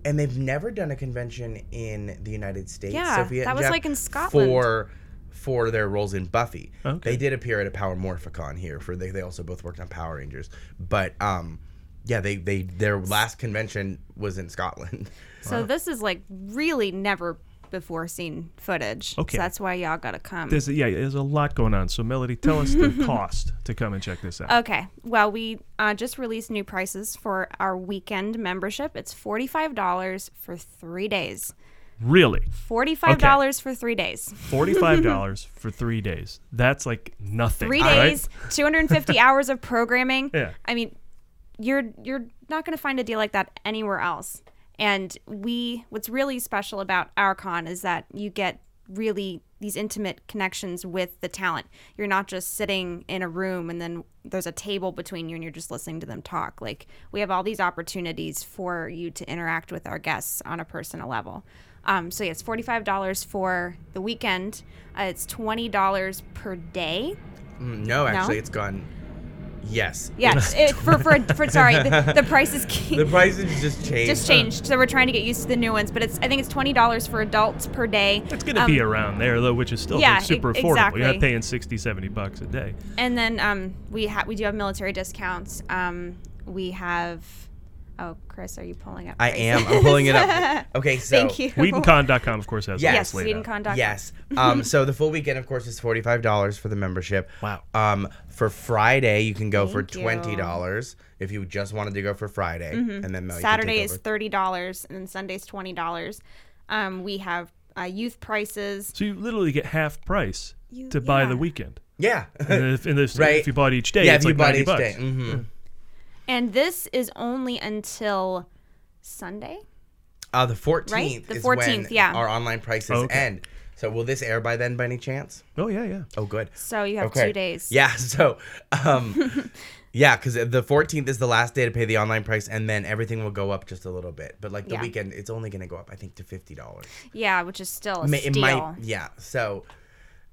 Speaker 3: and they've never done a convention in the United States.
Speaker 4: Yeah,
Speaker 3: Sophia
Speaker 4: that was,
Speaker 3: Jeff,
Speaker 4: like, in Scotland.
Speaker 3: for for their roles in Buffy.
Speaker 2: Okay.
Speaker 3: They did appear at a Power Morphicon here. For they, they also both worked on Power Rangers, but um, yeah, they they their last convention was in Scotland.
Speaker 4: So this is like really never before seen footage.
Speaker 2: Okay.
Speaker 4: So that's why y'all gotta come.
Speaker 2: There's yeah, there's a lot going on. So Melody, tell us the <laughs> cost to come and check this out.
Speaker 4: Okay. Well, we uh, just released new prices for our weekend membership. It's forty-five dollars for three days.
Speaker 2: really,
Speaker 4: Forty-five dollars for three days.
Speaker 2: forty-five <laughs> dollars for three days. That's like nothing.
Speaker 4: Three
Speaker 2: right?
Speaker 4: days, two hundred and fifty <laughs> hours of programming.
Speaker 2: Yeah.
Speaker 4: I mean, you're you're not going to find a deal like that anywhere else. And we, what's really special about our con is that you get really these intimate connections with the talent. You're not just sitting in a room and then there's a table between you and you're just listening to them talk. Like we have all these opportunities for you to interact with our guests on a personal level. Um, so yeah, it's forty-five dollars for the weekend. Uh, it's twenty dollars per day.
Speaker 3: Mm, no, actually, it's gone. Yes.
Speaker 4: Yes, it, for, for for sorry, the, <laughs> the price is
Speaker 3: The prices just changed.
Speaker 4: just changed. So we're trying to get used to the new ones, but it's I think it's twenty dollars for adults per day.
Speaker 2: It's going to
Speaker 4: Um,
Speaker 2: be around there though, which is still
Speaker 4: yeah,
Speaker 2: super
Speaker 4: e-
Speaker 2: affordable. You're not paying 60, 70 bucks a day.
Speaker 4: And then um, we ha- we do have military discounts. Um, we have. Oh, Chris, are you pulling up?
Speaker 3: I am. I'm pulling it up. <laughs> Okay, so
Speaker 4: Thank you.
Speaker 2: WhedonCon.com, of course, has all
Speaker 3: Yes.
Speaker 2: this laid out.
Speaker 4: WhedonCon.com.
Speaker 3: Yes. Um, <laughs> so the full weekend, of course, is forty five dollars for the membership.
Speaker 2: Wow.
Speaker 3: Um, for Friday, you can go for
Speaker 4: Thank you.
Speaker 3: twenty dollars if you just wanted to go for Friday, and then Mel, you can take
Speaker 4: Saturday is
Speaker 3: over.
Speaker 4: thirty dollars, and then Sunday's twenty dollars. Um, we have uh, youth prices.
Speaker 2: So you literally get half price
Speaker 4: You-
Speaker 2: to buy
Speaker 4: yeah.
Speaker 2: the weekend.
Speaker 3: yeah.
Speaker 2: And if, and if, <laughs>
Speaker 3: Right.
Speaker 2: if you bought each day,
Speaker 3: yeah,
Speaker 2: it's
Speaker 3: if you
Speaker 2: like
Speaker 3: bought
Speaker 2: 90
Speaker 3: each
Speaker 2: bucks.
Speaker 3: day. hmm
Speaker 4: And this is only until Sunday.
Speaker 3: Uh, the fourteenth. right?
Speaker 4: The
Speaker 3: is when
Speaker 4: 14th, yeah.
Speaker 3: Our online prices
Speaker 2: Okay.
Speaker 3: end. So will this air by then, by any chance?
Speaker 2: Oh, yeah, yeah.
Speaker 3: Oh, good.
Speaker 4: So you have
Speaker 3: Okay.
Speaker 4: two days.
Speaker 3: Yeah. <laughs> So, um, <laughs> yeah, because the 14th is the last day to pay the online price, and then everything will go up just a little bit. But like the
Speaker 4: Yeah.
Speaker 3: weekend, it's only going to go up, I think, to fifty dollars.
Speaker 4: Yeah, which is still a
Speaker 3: Ma-
Speaker 4: steal.
Speaker 3: it might yeah so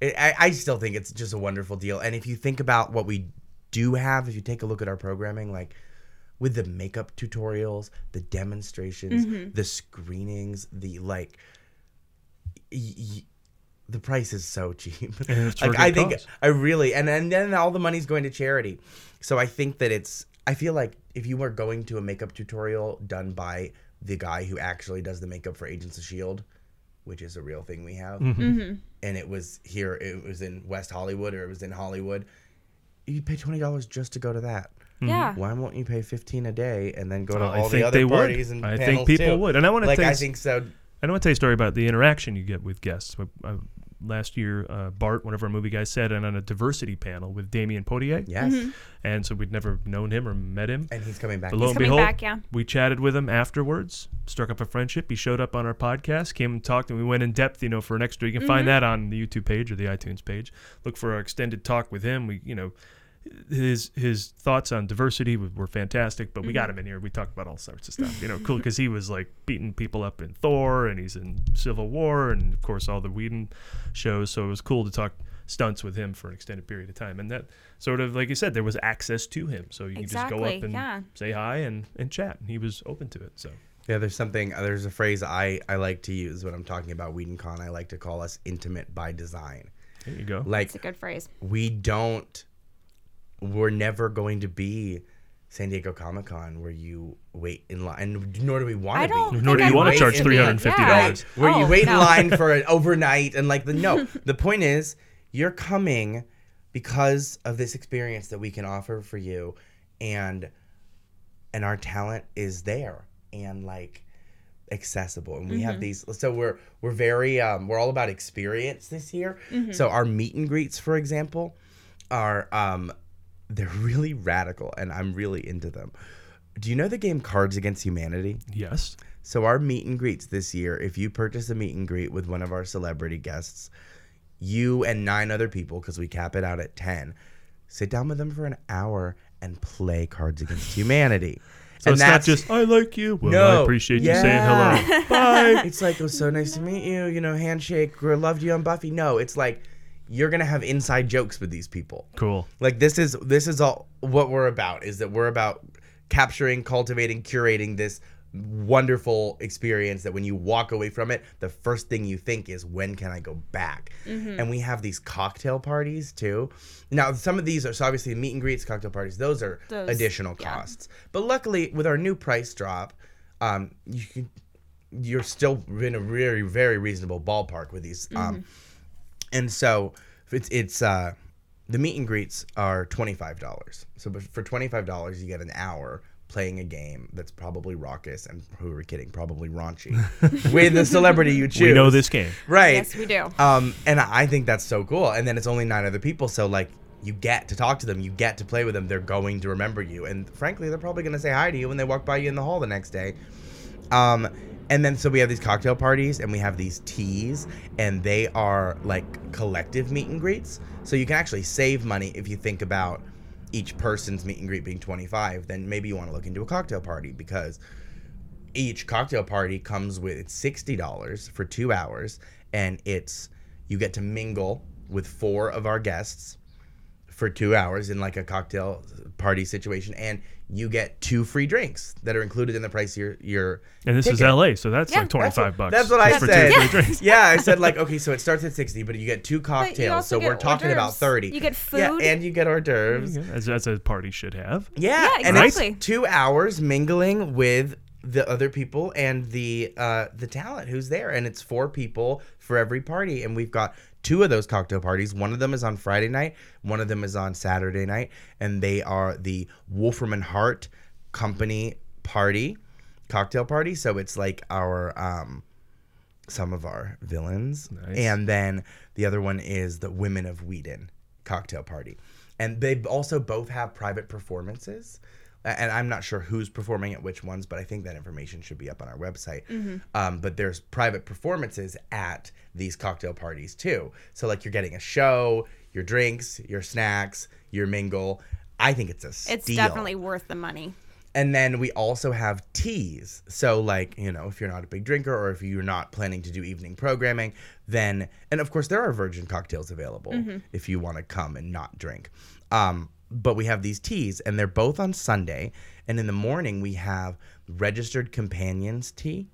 Speaker 3: it, I, I still think it's just a wonderful deal and if you think about what we do have if you take a look at our programming like with the makeup tutorials the demonstrations
Speaker 4: Mm-hmm.
Speaker 3: the screenings the like y- y- the price is so cheap
Speaker 2: And it's <laughs> for
Speaker 3: like
Speaker 2: a
Speaker 3: i
Speaker 2: good
Speaker 3: think
Speaker 2: cause.
Speaker 3: i really and, and then all the money's going to charity so i think that it's i feel like if you were going to a makeup tutorial done by the guy who actually does the makeup for agents of shield which is a real thing we have
Speaker 2: Mm-hmm.
Speaker 3: and it was here it was in west hollywood or it was in hollywood you pay $20 just to go to that
Speaker 4: Yeah.
Speaker 3: why won't you pay 15 a day and then go to
Speaker 2: Well, I
Speaker 3: all
Speaker 2: think
Speaker 3: the other
Speaker 2: they would.
Speaker 3: parties and
Speaker 2: I think people
Speaker 3: too?
Speaker 2: would. And I wanna
Speaker 3: like
Speaker 2: tell
Speaker 3: i
Speaker 2: you-
Speaker 3: think so
Speaker 2: I want to tell you a story about the interaction you get with guests. I, I last year, uh, Bart, one of our movie guys, sat in on a diversity panel with Damion Poitier.
Speaker 3: Yes.
Speaker 4: Mm-hmm.
Speaker 2: And so we'd never known him or met him.
Speaker 3: And he's coming back.
Speaker 2: But lo and
Speaker 4: coming
Speaker 2: behold,
Speaker 4: back, yeah.
Speaker 2: we chatted with him afterwards, struck up a friendship. He showed up on our podcast, came and talked, and we went in depth, you know, for an extra. You can
Speaker 4: Mm-hmm.
Speaker 2: find that on the YouTube page or the iTunes page. Look for our extended talk with him. We, you know, his his thoughts on diversity were, were fantastic, but we
Speaker 4: Mm-hmm.
Speaker 2: got him in here. We talked about all sorts of stuff, you know, <laughs> cool because he was like beating people up in Thor, and he's in Civil War, and of course all the Whedon shows. So it was cool to talk stunts with him for an extended period of time, and that sort of like you said, there was access to him, so you could just go up and
Speaker 4: yeah.
Speaker 2: say hi and and chat. And he was open to it. So
Speaker 3: Yeah, there's something. There's a phrase I I like to use when I'm talking about WhedonCon. I like to call us intimate by design.
Speaker 2: there you go.
Speaker 3: Like
Speaker 4: It's a good phrase.
Speaker 3: we don't. We're never going to be San Diego Comic Con where you wait in line, and nor do we want
Speaker 4: I
Speaker 3: to
Speaker 4: don't
Speaker 3: be.
Speaker 2: Nor do you wanna charge $350.
Speaker 4: Yeah.
Speaker 3: Right, where you
Speaker 4: Oh,
Speaker 3: wait
Speaker 4: no.
Speaker 3: in line for an overnight and like the no. <laughs> the point is you're coming because of this experience that we can offer for you, and and our talent is there and like accessible and we have these so we're we're very um we're all about experience this year so our meet and greets for example are um they're really radical and i'm really into them do you know the game cards against humanity
Speaker 2: Yes.
Speaker 3: so our meet and greets this year, if you purchase a meet and greet with one of our celebrity guests, you and nine other people, because we cap it out at ten, sit down with them for an hour and play Cards Against Humanity. <laughs>
Speaker 2: So it's not just I like you. Well,
Speaker 3: no, I
Speaker 2: appreciate you saying hello. <laughs> Bye.
Speaker 3: it's like it was so nice to meet you, you know, handshake, or loved you on Buffy. No, it's like you're gonna have inside jokes with these people.
Speaker 2: Cool.
Speaker 3: Like this is this is all what we're about is that we're about capturing, cultivating, curating this wonderful experience that when you walk away from it, the first thing you think is when can I go back? And we have these cocktail parties too. Now some of these are so obviously meet and greets, cocktail parties, those are
Speaker 4: Those-
Speaker 3: additional
Speaker 4: yeah.
Speaker 3: costs. But luckily with our new price drop, um, you can you're still in a very very reasonable ballpark with these um and so it's it's uh the meet and greets are $25 so but for $25 you get an hour playing a game that's probably raucous and who are we kidding probably raunchy <laughs> with the celebrity you choose
Speaker 2: We know this game.
Speaker 3: right
Speaker 4: Yes, we do.
Speaker 3: um, and I think that's so cool. And then it's only nine other people, so like you get to talk to them, you get to play with them. They're going to remember you, and frankly, they're probably gonna say hi to you when they walk by you in the hall the next day. Um, and then so we have these cocktail parties, and we have these teas, and they are like collective meet and greets. So you can actually save money if you think about each person's meet and greet being 25 then maybe you want to look into a cocktail party because each cocktail party comes with it's sixty dollars for two hours, and it's you get to mingle with four of our guests for two hours in like a cocktail party situation, and you get two free drinks that are included in the price of your your.
Speaker 2: And this is. LA, so that's
Speaker 4: Yeah,
Speaker 2: like twenty five bucks.
Speaker 3: That's what I
Speaker 2: for
Speaker 3: said.
Speaker 2: Two, three drinks. <laughs>
Speaker 3: yeah, I said like okay, so it starts at sixty, but you get two cocktails, so we're talking about thirty.
Speaker 4: You get
Speaker 3: yeah,
Speaker 4: food.
Speaker 3: and you get hors d'oeuvres.
Speaker 2: As, as a party should have.
Speaker 3: Yeah,
Speaker 4: Yeah,
Speaker 3: and
Speaker 4: exactly.
Speaker 3: it's two hours mingling with the other people and the uh, the talent who's there, and it's four people for every party, and we've got two of those cocktail parties. One of them is on Friday night, one of them is on Saturday night, and they are the Wolfram and Hart Company party, cocktail party. So it's like our um, some of our villains,
Speaker 2: Nice.
Speaker 3: and then the other one is the Women of Whedon cocktail party, and they also both have private performances. And I'm not sure who's performing at which ones, but I think that information should be up on our website. Um, but there's private performances at these cocktail parties too. So like you're getting a show, your drinks, your snacks, your mingle. I think it's a steal.
Speaker 4: it's definitely worth the money.
Speaker 3: And then we also have teas. So, like, you know, if you're not a big drinker or if you're not planning to do evening programming, then, and of course, there are virgin cocktails available if you want to come and not drink. Um, but we have these teas, and they're both on Sunday. And in the morning, we have registered companions tea,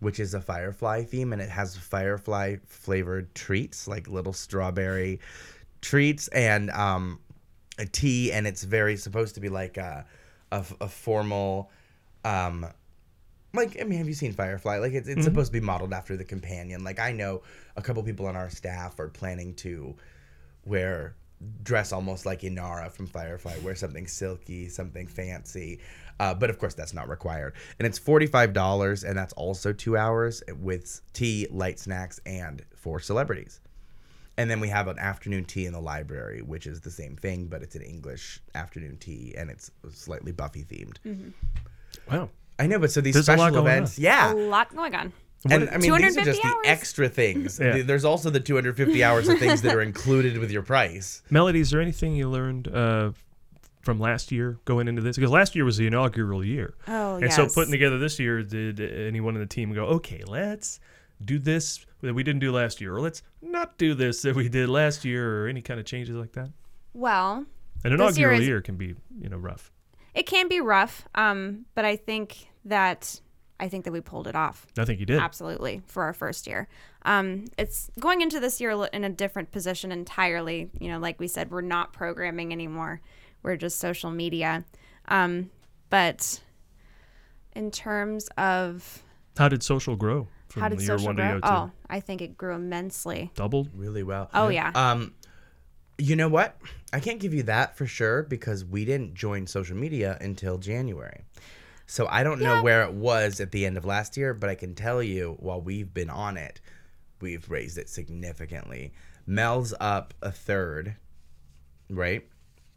Speaker 3: which is a firefly theme, and it has firefly flavored treats, like little strawberry treats, and um, a tea, and it's very supposed to be like a, a, a formal, um, like I mean, have you seen Firefly? Like it's, it's supposed to be modeled after the companion. Like I know a couple people on our staff are planning to wear dress almost like Inara from Firefly, wear something silky, something fancy. Uh, but of course, that's not required. And it's forty-five dollars, and that's also two hours with tea, light snacks, and four celebrities. And then we have an afternoon tea in the library, which is the same thing, but it's an English afternoon tea and it's slightly Buffy themed.
Speaker 2: Wow.
Speaker 3: I know, but so these
Speaker 2: There's
Speaker 3: special events,
Speaker 2: on.
Speaker 3: yeah.
Speaker 4: A lot going on.
Speaker 3: And I mean, these are
Speaker 4: 250
Speaker 3: just the extra things.
Speaker 2: Yeah.
Speaker 3: There's also the 250 hours of things that are included with your price. <laughs>
Speaker 2: Melody, is there anything you learned uh, from last year going into this? Because last year was the inaugural year.
Speaker 4: Oh, yeah.
Speaker 2: And so putting together this year, did anyone in the team go, okay, let's do this that we didn't do last year, or let's not do this that we did last year, or any kind of changes like that?
Speaker 4: Well,
Speaker 2: An
Speaker 4: This year
Speaker 2: inaugural
Speaker 4: is-
Speaker 2: year can be, you know, rough.
Speaker 4: it can be rough, um, but I think that I think that we pulled it off.
Speaker 2: I think you did.
Speaker 4: Absolutely for our first year. Um, it's going into this year in a different position entirely. You know, like we said, we're not programming anymore. We're just social media. Um, but in terms of
Speaker 2: How did social grow from
Speaker 4: how did
Speaker 2: year
Speaker 4: social
Speaker 2: one to
Speaker 4: grow?
Speaker 2: year?
Speaker 4: Oh, I think it grew immensely.
Speaker 2: Doubled?
Speaker 3: Really well.
Speaker 4: Oh yeah.
Speaker 3: Um, you know what? I can't give you that for sure because we didn't join social media until January. So I don't know where it was at the end of last year, but I can tell you while we've been on it, we've raised it significantly. Mel's up a third, right?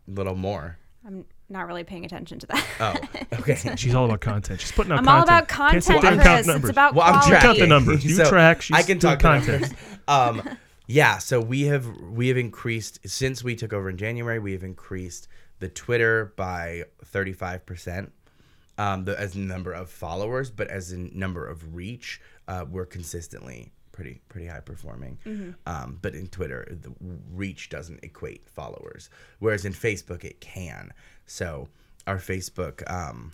Speaker 3: A little more.
Speaker 4: I'm not really paying attention to that.
Speaker 3: Oh, <laughs> okay.
Speaker 2: She's all about content. She's putting out
Speaker 4: I'm
Speaker 2: content.
Speaker 4: all about
Speaker 2: Can't sit
Speaker 4: content,
Speaker 2: there and count
Speaker 4: Chris.
Speaker 2: numbers.
Speaker 4: It's about
Speaker 3: well, I'm
Speaker 4: quality.
Speaker 2: You count the
Speaker 3: tracking.
Speaker 2: numbers. You track, she's
Speaker 3: I can talk
Speaker 2: content.
Speaker 3: Um, yeah. So we have we have increased since we took over in January. We have increased the Twitter by thirty five percent. Um, the, as a number of followers, but as in number of reach, uh, we're consistently pretty pretty high performing. Um, but in Twitter, the reach doesn't equate followers, whereas in Facebook it can. So our Facebook, um,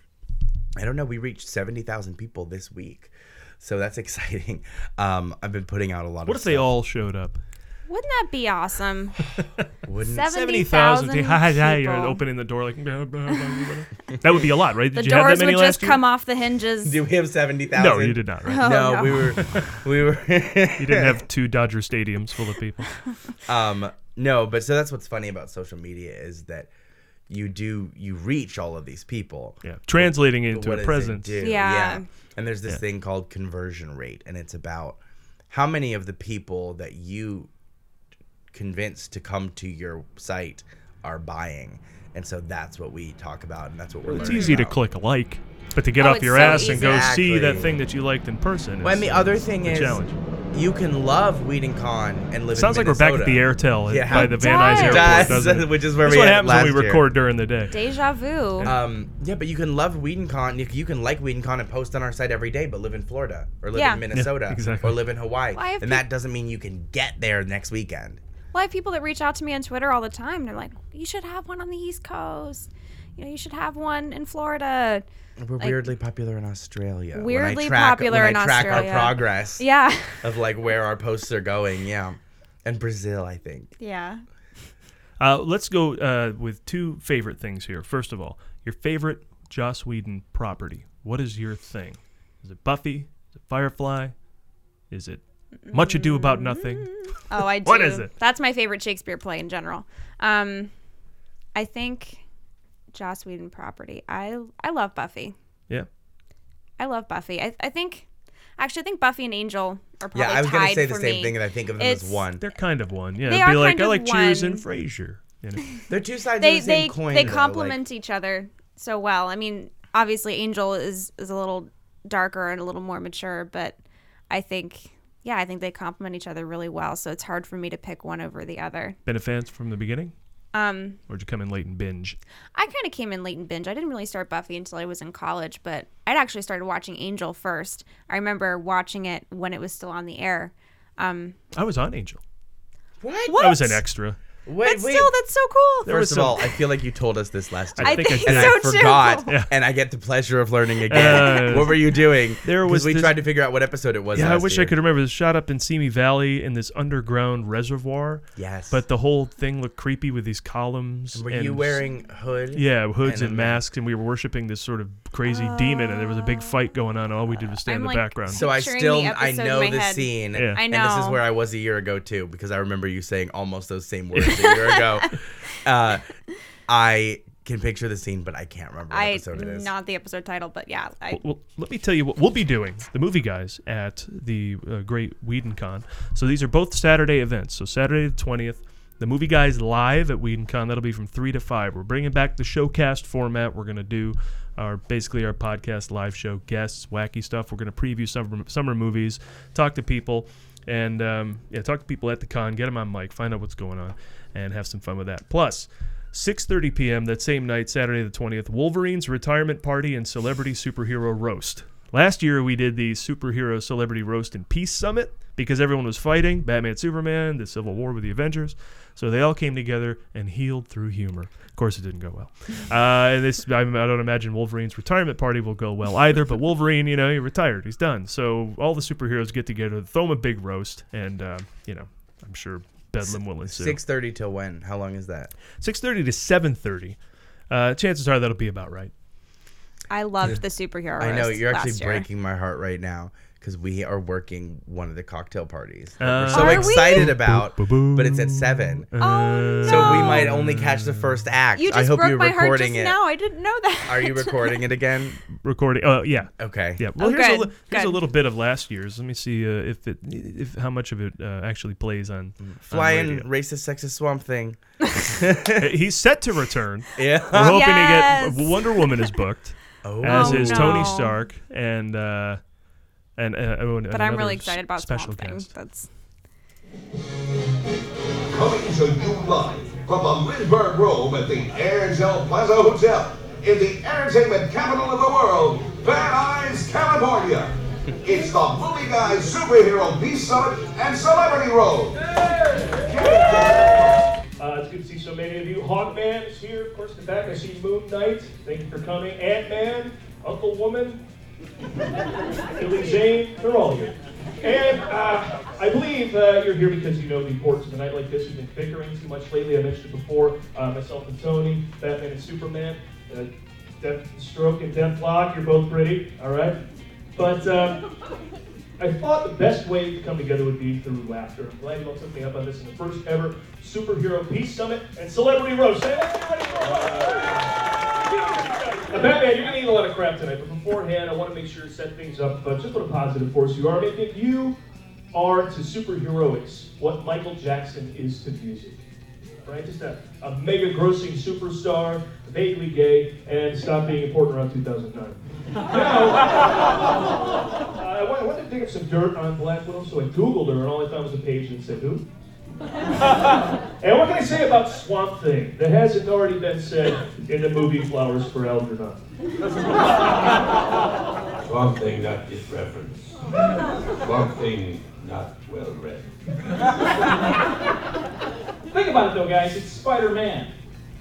Speaker 3: I don't know, we reached seventy thousand people this week, so that's <laughs> exciting. Um, I've been putting out a lot of
Speaker 2: What
Speaker 3: of
Speaker 2: if they all showed up?
Speaker 4: Wouldn't that be awesome? <laughs>
Speaker 3: Wouldn't
Speaker 4: Seventy thousand
Speaker 2: Hi, hi, hi. You're
Speaker 4: people.
Speaker 2: opening the door like. blah, <laughs> blah, blah, blah. that would be a lot, right?
Speaker 4: The
Speaker 2: Did you have that
Speaker 4: doors
Speaker 2: many
Speaker 4: would
Speaker 2: last
Speaker 4: just
Speaker 2: year?
Speaker 4: come off the hinges.
Speaker 3: do we have seventy thousand?
Speaker 2: No, you did not, right? <laughs>
Speaker 4: Oh,
Speaker 3: no,
Speaker 4: no.
Speaker 3: we were, we were.
Speaker 2: You didn't have two Dodger stadiums full of people.
Speaker 3: um, no, but so that's what's funny about social media is that you do you reach all of these people.
Speaker 2: Yeah, translating it
Speaker 3: but
Speaker 2: into
Speaker 3: what
Speaker 2: a presence.
Speaker 3: Yeah.
Speaker 4: Yeah.
Speaker 3: And there's this
Speaker 2: Yeah.
Speaker 3: thing called conversion rate, and it's about how many of the people that you convince to come to your site are buying. And so that's what we talk about, and that's what we're
Speaker 2: It's
Speaker 3: learning
Speaker 2: easy to click a like, but to get
Speaker 4: Oh,
Speaker 2: off your
Speaker 4: so
Speaker 2: ass and
Speaker 4: easy.
Speaker 2: go see that thing that you liked in person.
Speaker 3: Well, and the other thing
Speaker 2: the
Speaker 3: is,
Speaker 2: challenge.
Speaker 3: you can love Whedon Con and live.
Speaker 2: Sounds
Speaker 3: in
Speaker 2: like we're back at the Airtel
Speaker 3: Yeah.
Speaker 2: by the Van Nuys
Speaker 4: does.
Speaker 2: Airport,
Speaker 3: Does,
Speaker 2: doesn't it?
Speaker 3: which is where
Speaker 2: That's
Speaker 3: we
Speaker 2: what
Speaker 3: had
Speaker 2: happens when we
Speaker 3: last year.
Speaker 2: record during the day.
Speaker 4: Deja vu.
Speaker 3: Um, yeah, but you can love WhedonCon. You, you can like WhedonCon and post on our site every day, but live in Florida or live
Speaker 4: Yeah.
Speaker 3: in Minnesota
Speaker 2: exactly.
Speaker 3: or live in Hawaii,
Speaker 4: Well, I have
Speaker 3: and that doesn't mean you can get there next weekend.
Speaker 4: Well, I have people that reach out to me on Twitter all the time. They're like, "You should have one on the East Coast. You know, you should have one in Florida."
Speaker 3: We're weirdly popular in Australia. when I
Speaker 4: Weirdly
Speaker 3: track,
Speaker 4: popular
Speaker 3: when
Speaker 4: in
Speaker 3: I track
Speaker 4: Australia.
Speaker 3: our progress
Speaker 4: Yeah, <laughs>
Speaker 3: of like where our posts are going. Yeah, and Brazil, I think.
Speaker 4: yeah.
Speaker 2: Uh, let's go uh, with two favorite things here. First of all, your favorite Joss Whedon property. What is your thing? Is it Buffy? Is it Firefly? Is it Much Ado About Nothing?
Speaker 4: Oh, I <laughs> do.
Speaker 2: What is it?
Speaker 4: That's my favorite Shakespeare play in general. Um, I think Joss Whedon property. I I love Buffy.
Speaker 2: Yeah.
Speaker 4: I love Buffy. I, I think actually I think Buffy and Angel are probably
Speaker 3: Yeah, I was gonna say the
Speaker 4: for
Speaker 3: same
Speaker 4: me.
Speaker 3: thing, and I think of them as one.
Speaker 2: They're kind of one. Yeah.
Speaker 4: They
Speaker 2: It'd be
Speaker 4: are
Speaker 2: like
Speaker 4: kind
Speaker 2: I
Speaker 4: of
Speaker 2: like Cheers
Speaker 4: one.
Speaker 2: and Frasier. You know? <laughs>
Speaker 3: They're two sides
Speaker 4: They
Speaker 3: of the same
Speaker 4: they
Speaker 3: coin.
Speaker 4: they
Speaker 3: though, like-
Speaker 4: complement each other so well. I mean, obviously Angel is is a little darker and a little more mature, but I think yeah, I think they complement each other really well. So it's hard for me to pick one over the other.
Speaker 2: Been a fan from the beginning?
Speaker 4: Um,
Speaker 2: Or did you come in late and binge?
Speaker 4: I kind of came in late and binge. I didn't really start Buffy until I was in college, but I'd actually started watching Angel first. I remember watching it when it was still on the air. Um,
Speaker 2: I was on Angel.
Speaker 3: what?
Speaker 2: I was an extra.
Speaker 3: Wait,
Speaker 4: but
Speaker 3: wait.
Speaker 4: still, that's so cool.
Speaker 2: There was
Speaker 3: First of
Speaker 2: some-
Speaker 3: all, I feel like you told us this last time,
Speaker 2: I think I
Speaker 4: think
Speaker 3: and
Speaker 4: so
Speaker 3: I
Speaker 4: too.
Speaker 3: forgot,
Speaker 2: Yeah.
Speaker 3: and I get the pleasure of learning again.
Speaker 2: Uh,
Speaker 3: what were you doing?
Speaker 2: there
Speaker 3: 'Cause
Speaker 2: was
Speaker 3: we
Speaker 2: this-
Speaker 3: tried to figure out what episode it was.
Speaker 2: Yeah, I
Speaker 3: last
Speaker 2: wish
Speaker 3: year.
Speaker 2: I could remember. This shot up in Simi Valley in this underground reservoir.
Speaker 3: Yes,
Speaker 2: But the whole thing looked creepy with these columns.
Speaker 3: were
Speaker 2: and
Speaker 3: you wearing hood?
Speaker 2: Yeah, hoods
Speaker 3: and
Speaker 2: and,
Speaker 3: a ma-
Speaker 2: masks, and we were worshiping this sort of crazy demon, and there was a big fight going on. All we did was stay
Speaker 4: I'm
Speaker 2: in the
Speaker 4: like-
Speaker 2: background.
Speaker 3: So I
Speaker 4: Picturing
Speaker 3: still
Speaker 4: the
Speaker 3: I
Speaker 4: episode in
Speaker 3: know
Speaker 4: my
Speaker 3: the
Speaker 4: head.
Speaker 3: scene,
Speaker 2: Yeah.
Speaker 4: I
Speaker 3: and this is
Speaker 4: know.
Speaker 3: where I was a year ago too, because I remember you saying almost those same words a year ago. <laughs> Uh, I can picture the scene, but I can't remember what
Speaker 4: I
Speaker 3: episode it is.
Speaker 4: not the episode title, but yeah, I,
Speaker 2: Well, well, let me tell you what we'll be doing, the movie guys, at the uh, Great WhedonCon. So these are both Saturday events. So Saturday the 20th, the movie guys live at WhedonCon. That'll be from 3 to 5. We're bringing back the showcast format. We're going to do our basically our podcast live show guests, wacky stuff. We're going to preview summer, summer movies, talk to people, and um, yeah, talk to people at the con, get them on mic, find out what's going on, and have some fun with that. Plus, 6:30 p.m. that same night, Saturday the 20th, Wolverine's retirement party and celebrity superhero roast. Last year we did the superhero celebrity roast and peace summit because everyone was fighting Batman, Superman, the Civil War with the Avengers. So they all came together and healed through humor. Of course, it didn't go well. Uh, this, I, I don't imagine Wolverine's retirement party will go well either. But Wolverine, you know, he retired, he's done. So all the superheroes get together, throw him a big roast, and uh, you know, I'm sure Bedlam will ensue.
Speaker 3: Six thirty till when? How long is that?
Speaker 2: 6:30 to 7:30. Uh, chances are that'll be about right.
Speaker 4: I loved the superhero.
Speaker 3: I know
Speaker 4: roast
Speaker 3: you're actually
Speaker 4: last year.
Speaker 3: breaking my heart right now because we are working one of the cocktail parties.
Speaker 2: Uh,
Speaker 3: we're so
Speaker 4: Are we?
Speaker 3: excited about, but it's at seven.
Speaker 4: Oh no!
Speaker 3: So we might only catch the first act.
Speaker 4: You just
Speaker 3: I hope
Speaker 4: broke
Speaker 3: you're
Speaker 4: my heart
Speaker 3: recording
Speaker 4: just
Speaker 3: it.
Speaker 4: now. I didn't know that.
Speaker 3: Are you recording it again?
Speaker 2: recording. Oh yeah,
Speaker 3: Okay.
Speaker 2: yeah. Well,
Speaker 4: Oh,
Speaker 2: here's, a, li- here's a little bit of last year's. Let me see uh, if it, if how much of it uh, actually plays on.
Speaker 3: Flying
Speaker 2: radio.
Speaker 3: racist sexist swamp thing.
Speaker 2: Uh, <laughs> He's set to return. <laughs>
Speaker 3: Yeah.
Speaker 2: We're hoping
Speaker 4: Yes.
Speaker 2: to get Wonder Woman is booked, <laughs>
Speaker 3: Oh.
Speaker 2: as
Speaker 4: Oh,
Speaker 2: is
Speaker 4: no.
Speaker 2: Tony Stark and uh, and, uh, oh, and
Speaker 4: but I'm really excited about
Speaker 2: special
Speaker 4: Swamp Thing.
Speaker 2: guest.
Speaker 4: That's
Speaker 1: Coming to you live from the Lindbergh Room at the Airtel Plaza Hotel in the entertainment capital of the world, Van Nuys, California. <laughs> It's the Movie Guys Superhero Peace Summit and Celebrity Road.
Speaker 2: Uh, it's good to see so many of you. Hawkman is here, of course, in the back. I see Moon Knight. Thank you for coming. Ant Man, Uncle Woman, Billy Zane, they're all here. And uh, I believe uh, you're here because you know the importance of a night like this. We've been bickering too much lately. I mentioned it before. Uh, myself and Tony, Batman and Superman, uh, Death Stroke and Deathlok. You're both pretty, all right? But uh, I thought the best way to come together would be through laughter. I'm glad you all took me up on this in the first ever Superhero Peace Summit and Celebrity Roast. Say ready for it. Now, Batman, you're gonna eat a lot of crap tonight, but beforehand, I want to make sure to set things up. But just what a positive force you are. I mean, if you are to superheroics what Michael Jackson is to music, right? Just a, a mega grossing superstar, vaguely gay, and stopped being important around 2009. <laughs> Now, uh, <laughs> I I wanted to dig up some dirt on Black Widow, so I Googled her, and all I found was a page that said who? <laughs> and what can I say about Swamp Thing that hasn't already been said in the movie Flowers for Algernon? <laughs>
Speaker 5: Swamp Thing not get reference. Swamp Thing not well read. <laughs>
Speaker 6: Think about it though, guys. It's Spider-Man.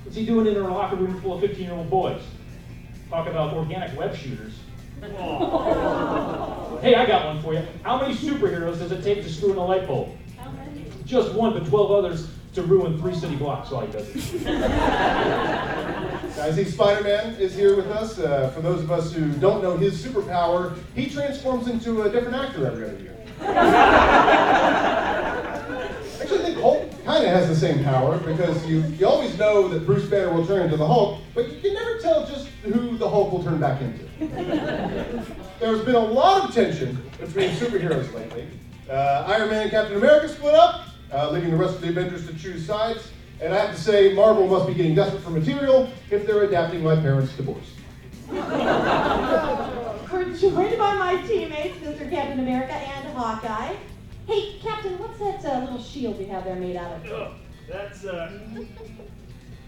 Speaker 6: What's he doing in a locker room full of 15-year-old boys? Talk about organic web shooters. hey, I got one for you. How many superheroes does it take to screw in a light bulb? Just one, but 12 others to ruin three city blocks. All he does. it.
Speaker 7: I see Spider-Man is here with us. Uh, for those of us who don't know his superpower, he transforms into a different actor every other year. Actually, I think Hulk kind of has the same power because you, you always know that Bruce Banner will turn into the Hulk, but you can never tell just who the Hulk will turn back into. There's been a lot of tension between superheroes lately. Uh, Iron Man and Captain America split up, uh, leaving the rest of the Avengers to choose sides. And I have to say, Marvel must be getting desperate for material if they're adapting my parents' divorce. <laughs>
Speaker 8: We're joined by my teammates, Mr. Captain America and Hawkeye. Hey, Captain, what's that uh, little shield you have there made out of?
Speaker 2: Oh, that's uh,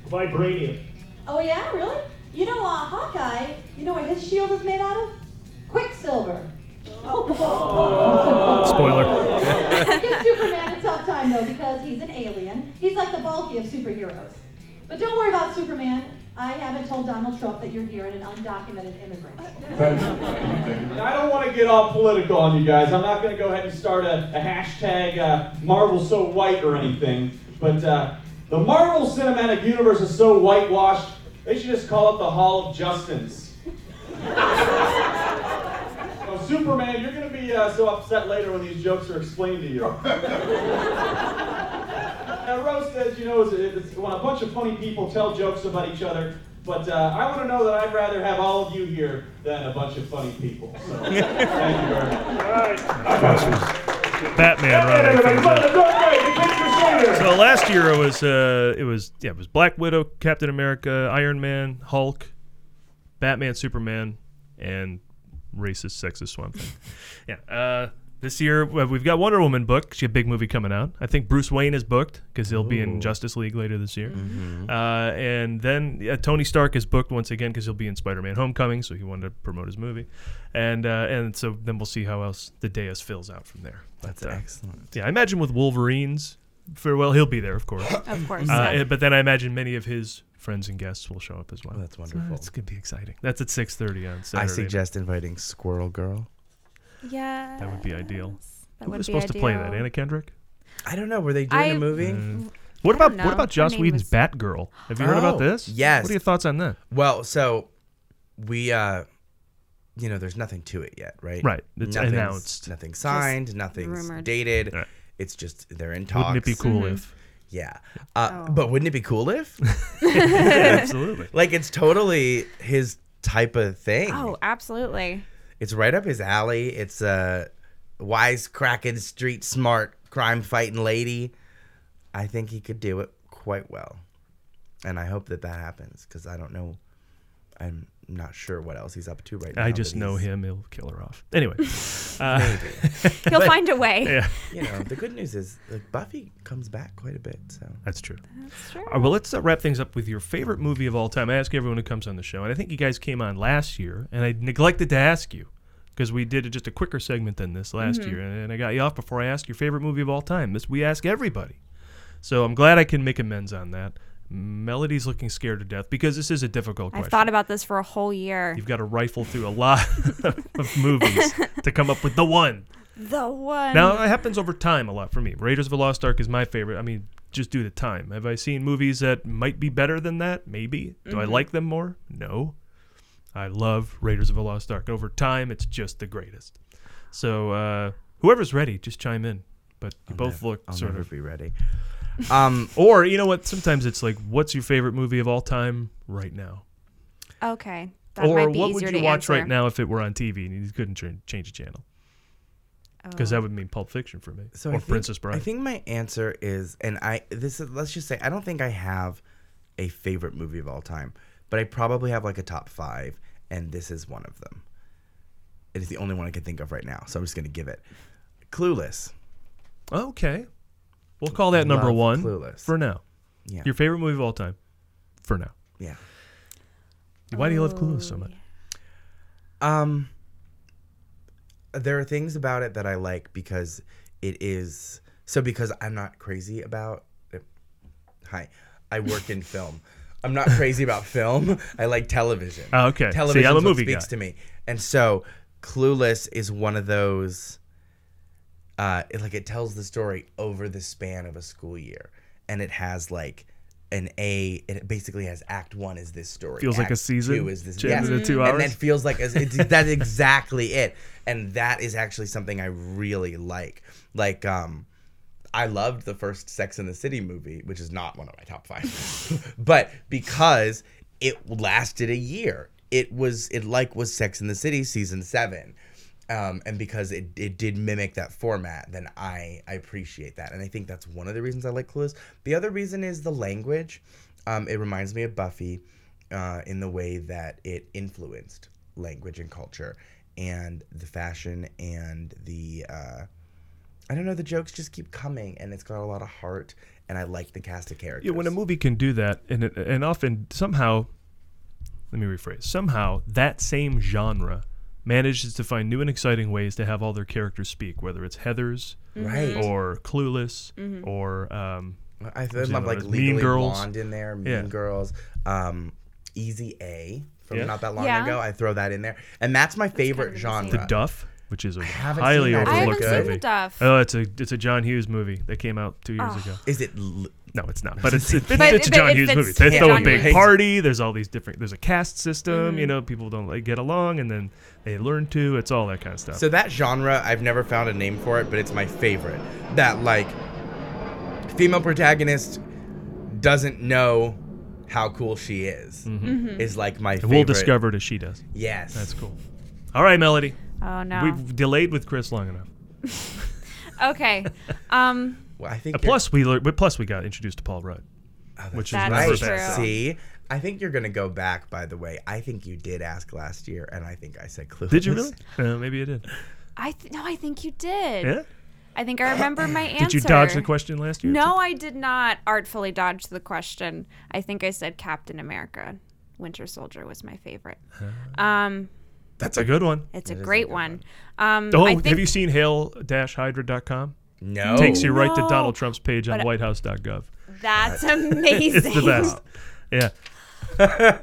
Speaker 2: vibranium.
Speaker 8: Oh yeah, really? You know, uh, Hawkeye, you know what his shield is made out of? Quicksilver. <laughs>
Speaker 2: Spoiler. <laughs>
Speaker 8: Give Superman a tough time though because he's an alien. He's like the bulky of superheroes. But don't worry about Superman. I haven't told Donald Trump that you're here and an undocumented immigrant. <laughs>
Speaker 6: I don't want to get all political on you guys. I'm not going to go ahead and start a, a hashtag uh, Marvel so white or anything. But uh, the Marvel Cinematic Universe is so whitewashed, they should just call it the Hall of Justins. <laughs> so Superman, you're going to be uh, so upset later when these jokes are explained to you. <laughs> Now, roast, as you know, is it's when a bunch of funny people tell jokes about each other, But uh, I want to know that I'd rather have all of you here than a bunch of funny people. So thank you very much. All right.
Speaker 2: Batman running.
Speaker 6: Everybody,
Speaker 2: things
Speaker 6: vote
Speaker 2: up.
Speaker 6: the great, the Big Crusader.
Speaker 2: So last year it was uh, it was yeah it was Black Widow, Captain America, Iron Man, Hulk, Batman, Superman, and racist, sexist Swamp Thing. <laughs> yeah. Uh, this year we've got Wonder Woman booked. She had a big movie coming out. I think Bruce Wayne is booked because he'll be in Justice League later this year. Uh, and then yeah, Tony Stark is booked once again because he'll be in Spider-Man: Homecoming, so he wanted to promote his movie. And uh, and so then we'll see how else the Deus fills out from there.
Speaker 3: That's
Speaker 2: But, uh,
Speaker 3: excellent.
Speaker 2: yeah, I imagine with Wolverines, for well, he'll be there, of course.
Speaker 4: Of course.
Speaker 2: Uh,
Speaker 4: yeah.
Speaker 2: but then I imagine many of his friends and guests will show up as well.
Speaker 3: Oh, that's
Speaker 2: So
Speaker 3: wonderful.
Speaker 2: it's gonna be exciting. That's at six thirty on Saturday.
Speaker 3: I suggest inviting Squirrel Girl.
Speaker 4: yeah.
Speaker 2: that would be ideal.
Speaker 4: That
Speaker 2: Who
Speaker 4: would
Speaker 2: was
Speaker 4: be
Speaker 2: supposed to play that? Anna Kendrick.
Speaker 3: I don't know. Were they doing
Speaker 4: I-
Speaker 3: a movie?
Speaker 2: Mm. What about
Speaker 4: don't
Speaker 2: what about Joss
Speaker 4: name
Speaker 2: Whedon's
Speaker 4: was-
Speaker 2: Batgirl? Have you heard
Speaker 3: Oh,
Speaker 2: about this?
Speaker 3: yes.
Speaker 2: What are your thoughts on that?
Speaker 3: Well, so we, uh, you know, there's nothing to it yet, right?
Speaker 2: Right. It's
Speaker 3: Nothing's-
Speaker 2: announced.
Speaker 3: Nothing signed. Nothing's
Speaker 4: rumored.
Speaker 3: dated.
Speaker 2: Right.
Speaker 3: It's just they're in talks.
Speaker 2: Wouldn't it be cool
Speaker 4: Mm-hmm.
Speaker 2: if?
Speaker 3: Yeah. Uh,
Speaker 4: Oh.
Speaker 3: But wouldn't it be cool if? <laughs>
Speaker 2: Absolutely. <laughs>
Speaker 3: like, it's totally his type of thing.
Speaker 4: Oh, absolutely.
Speaker 3: It's right up his alley. It's a wisecracking, street smart, crime fighting lady. I think he could do it quite well. And I hope that that happens because I don't know. I'm not sure what else he's up to right now.
Speaker 2: I just know him. He'll kill her off. Anyway. <laughs> Uh, <laughs>
Speaker 4: He'll find a way.
Speaker 2: yeah, <laughs>
Speaker 3: You know, the good news is like Buffy comes back quite a bit. So
Speaker 2: that's true.
Speaker 4: That's true.
Speaker 2: All right, well, let's uh, wrap things up with your favorite movie of all time. I ask everyone who comes on the show, and I think you guys came on last year, and I neglected to ask you because we did just a quicker segment than this last year, and, and I got you off before I asked your favorite movie of all time. This we ask everybody, so I'm glad I can make amends on that. Melody's looking scared to death because this is a difficult question.
Speaker 4: I've thought about this for a whole year.
Speaker 2: You've got to rifle through a lot <laughs> of movies <laughs> to come up with the one.
Speaker 4: the one.
Speaker 2: Now it happens over time a lot for me. Raiders of the Lost Ark is my favorite. I mean, just due to time. Have I seen movies that might be better than that? Maybe. Do I like them more? No. I love Raiders of the Lost Ark. Over time, it's just the greatest. So uh, whoever's ready, just chime in. But you both look
Speaker 3: I'll
Speaker 2: sort
Speaker 3: never
Speaker 2: of.
Speaker 3: be ready. Um,
Speaker 2: Or you know what? Sometimes it's like, what's your favorite movie of all time right now?
Speaker 4: Okay. That
Speaker 2: or
Speaker 4: might be
Speaker 2: what
Speaker 4: easier
Speaker 2: would you
Speaker 4: to
Speaker 2: watch
Speaker 4: answer.
Speaker 2: right now if it were on TV and you couldn't ch- change the channel? Because
Speaker 4: Oh.
Speaker 2: that would mean Pulp Fiction for me,
Speaker 3: so
Speaker 2: or
Speaker 3: I think,
Speaker 2: Princess Bride.
Speaker 3: I think my answer is, and I this is let's just say I don't think I have a favorite movie of all time, but I probably have like a top five, and this is one of them. It is the only one I can think of right now, so I'm just gonna give it. Clueless.
Speaker 2: Okay. We'll call that number
Speaker 3: Love
Speaker 2: one
Speaker 3: Clueless.
Speaker 2: for now.
Speaker 3: Yeah.
Speaker 2: Your favorite movie of all time for now.
Speaker 3: yeah.
Speaker 2: Why do you love Clueless
Speaker 4: Oh,
Speaker 2: so much?
Speaker 3: Um, there are things about it that I like because it is so because I'm not crazy about. Hi, I work in <laughs> film. I'm not crazy about film. I like television.
Speaker 2: Oh, okay. See,
Speaker 3: Television
Speaker 2: I'm a movie
Speaker 3: speaks
Speaker 2: guy.
Speaker 3: to me, and so Clueless is one of those. Uh, it, like it tells the story over the span of a school year, and it has like an A. It basically has Act One is this story.
Speaker 2: Feels like a
Speaker 3: Act
Speaker 2: season,
Speaker 3: Two is this. yes.
Speaker 2: two
Speaker 3: And then feels like that's <laughs> exactly it, and that is actually something I really like. Like, um, I loved the first Sex in the City movie, which is not one of my top five, <laughs> but because it lasted a year, it was it like was Sex in the City season seven. Um, and because it, it did mimic that format, then I, I appreciate that. And I think that's one of the reasons I like Clueless. The other reason is the language. Um, it reminds me of Buffy uh, in the way that it influenced language and culture and the fashion and the. Uh, I don't know, the jokes just keep coming and it's got a lot of heart. And I like the cast of characters.
Speaker 2: Yeah, when a movie can do that, and it, and often somehow, let me rephrase. Somehow that same genre manages to find new and exciting ways to have all their characters speak, whether it's Heathers
Speaker 3: Right.
Speaker 2: or Clueless or um,
Speaker 3: I
Speaker 2: was
Speaker 3: feel
Speaker 2: the
Speaker 3: love
Speaker 2: other
Speaker 3: like
Speaker 2: one? Mean Girls.
Speaker 3: Blonde in there, Mean
Speaker 2: Yeah.
Speaker 3: Girls, um, Easy A from
Speaker 2: Yeah.
Speaker 3: not that long
Speaker 4: Yeah.
Speaker 3: ago. I throw that in there, and that's my favorite
Speaker 4: of
Speaker 3: genre.
Speaker 2: The Duff, which is a highly
Speaker 3: seen that.
Speaker 4: I
Speaker 2: overlooked
Speaker 4: haven't seen
Speaker 2: movie.
Speaker 4: the Duff.
Speaker 2: Oh, it's a it's a John Hughes movie that came out two years ah. ago.
Speaker 3: Is it? L-
Speaker 2: No, it's not. <laughs> But it's, it's,
Speaker 4: But
Speaker 2: it's a
Speaker 4: it-
Speaker 2: John
Speaker 4: it
Speaker 2: Hughes
Speaker 4: fits
Speaker 2: movie. They
Speaker 3: Yeah,
Speaker 2: throw a
Speaker 3: John
Speaker 2: big
Speaker 3: Hughes.
Speaker 2: party. There's all these different. There's a caste system.
Speaker 4: Mm-hmm.
Speaker 2: You know, people don't like get along, and then they learn to. It's all that kind of stuff.
Speaker 3: so that genre, I've never found a name for it, but it's my favorite. That like female protagonist doesn't know how cool she is mm-hmm. Mm-hmm. is like my
Speaker 2: And
Speaker 3: favorite.
Speaker 2: we'll discover it as she does.
Speaker 3: Yes,
Speaker 2: That's cool. All right, Melody.
Speaker 4: Oh no.
Speaker 2: We've delayed with Chris long enough. <laughs>
Speaker 4: okay. <laughs> Um.
Speaker 3: Well, I think
Speaker 2: Uh, plus, we lear- but plus we got introduced to Paul Rudd, which is
Speaker 4: That's
Speaker 2: never
Speaker 3: right.
Speaker 2: bad
Speaker 4: true.
Speaker 3: See, I think you're gonna go back. By the way, I think you did ask last year, and I think I said clueless.
Speaker 2: Did you really? Uh, maybe you did.
Speaker 4: I th- no. I think you did.
Speaker 2: Yeah.
Speaker 4: I think I remember my answer. <laughs>
Speaker 2: Did you dodge the question last year?
Speaker 4: No, I did not artfully dodge the question. I think I said Captain America. Winter Soldier was my favorite. Um,
Speaker 2: That's a good one.
Speaker 4: it's a great one. Um,
Speaker 2: Oh,
Speaker 4: I think,
Speaker 2: have you seen hail-hydra.com?
Speaker 3: No.
Speaker 2: Takes you right to
Speaker 4: No.
Speaker 2: Donald Trump's page on
Speaker 4: But-
Speaker 2: whitehouse.gov.
Speaker 4: That's amazing. <laughs>
Speaker 2: It's the best. Yeah. <laughs>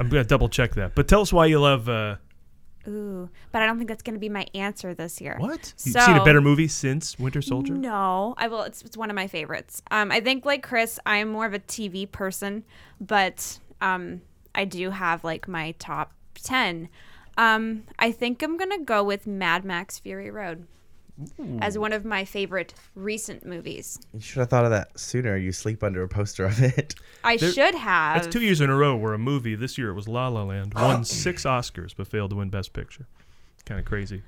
Speaker 2: I'm going to double check that. But tell us why you love uh,
Speaker 4: Ooh, but I don't think that's going to be my answer this year.
Speaker 2: what? You've seen a better movie since Winter Soldier?
Speaker 4: No, I will. It's, it's one of my favorites. Um, I think like Chris, I'm more of a TV person, but um, I do have like my top ten. Um, I think I'm gonna go with Mad Max Fury Road as one of my favorite recent movies.
Speaker 3: You should have thought of that sooner. You sleep under a poster of it. <laughs>
Speaker 4: I
Speaker 2: There-
Speaker 4: should have.
Speaker 2: That's two years in a row where a movie, this year it was La La Land, won <gasps> six Oscars but failed to win Best Picture. Kind of crazy.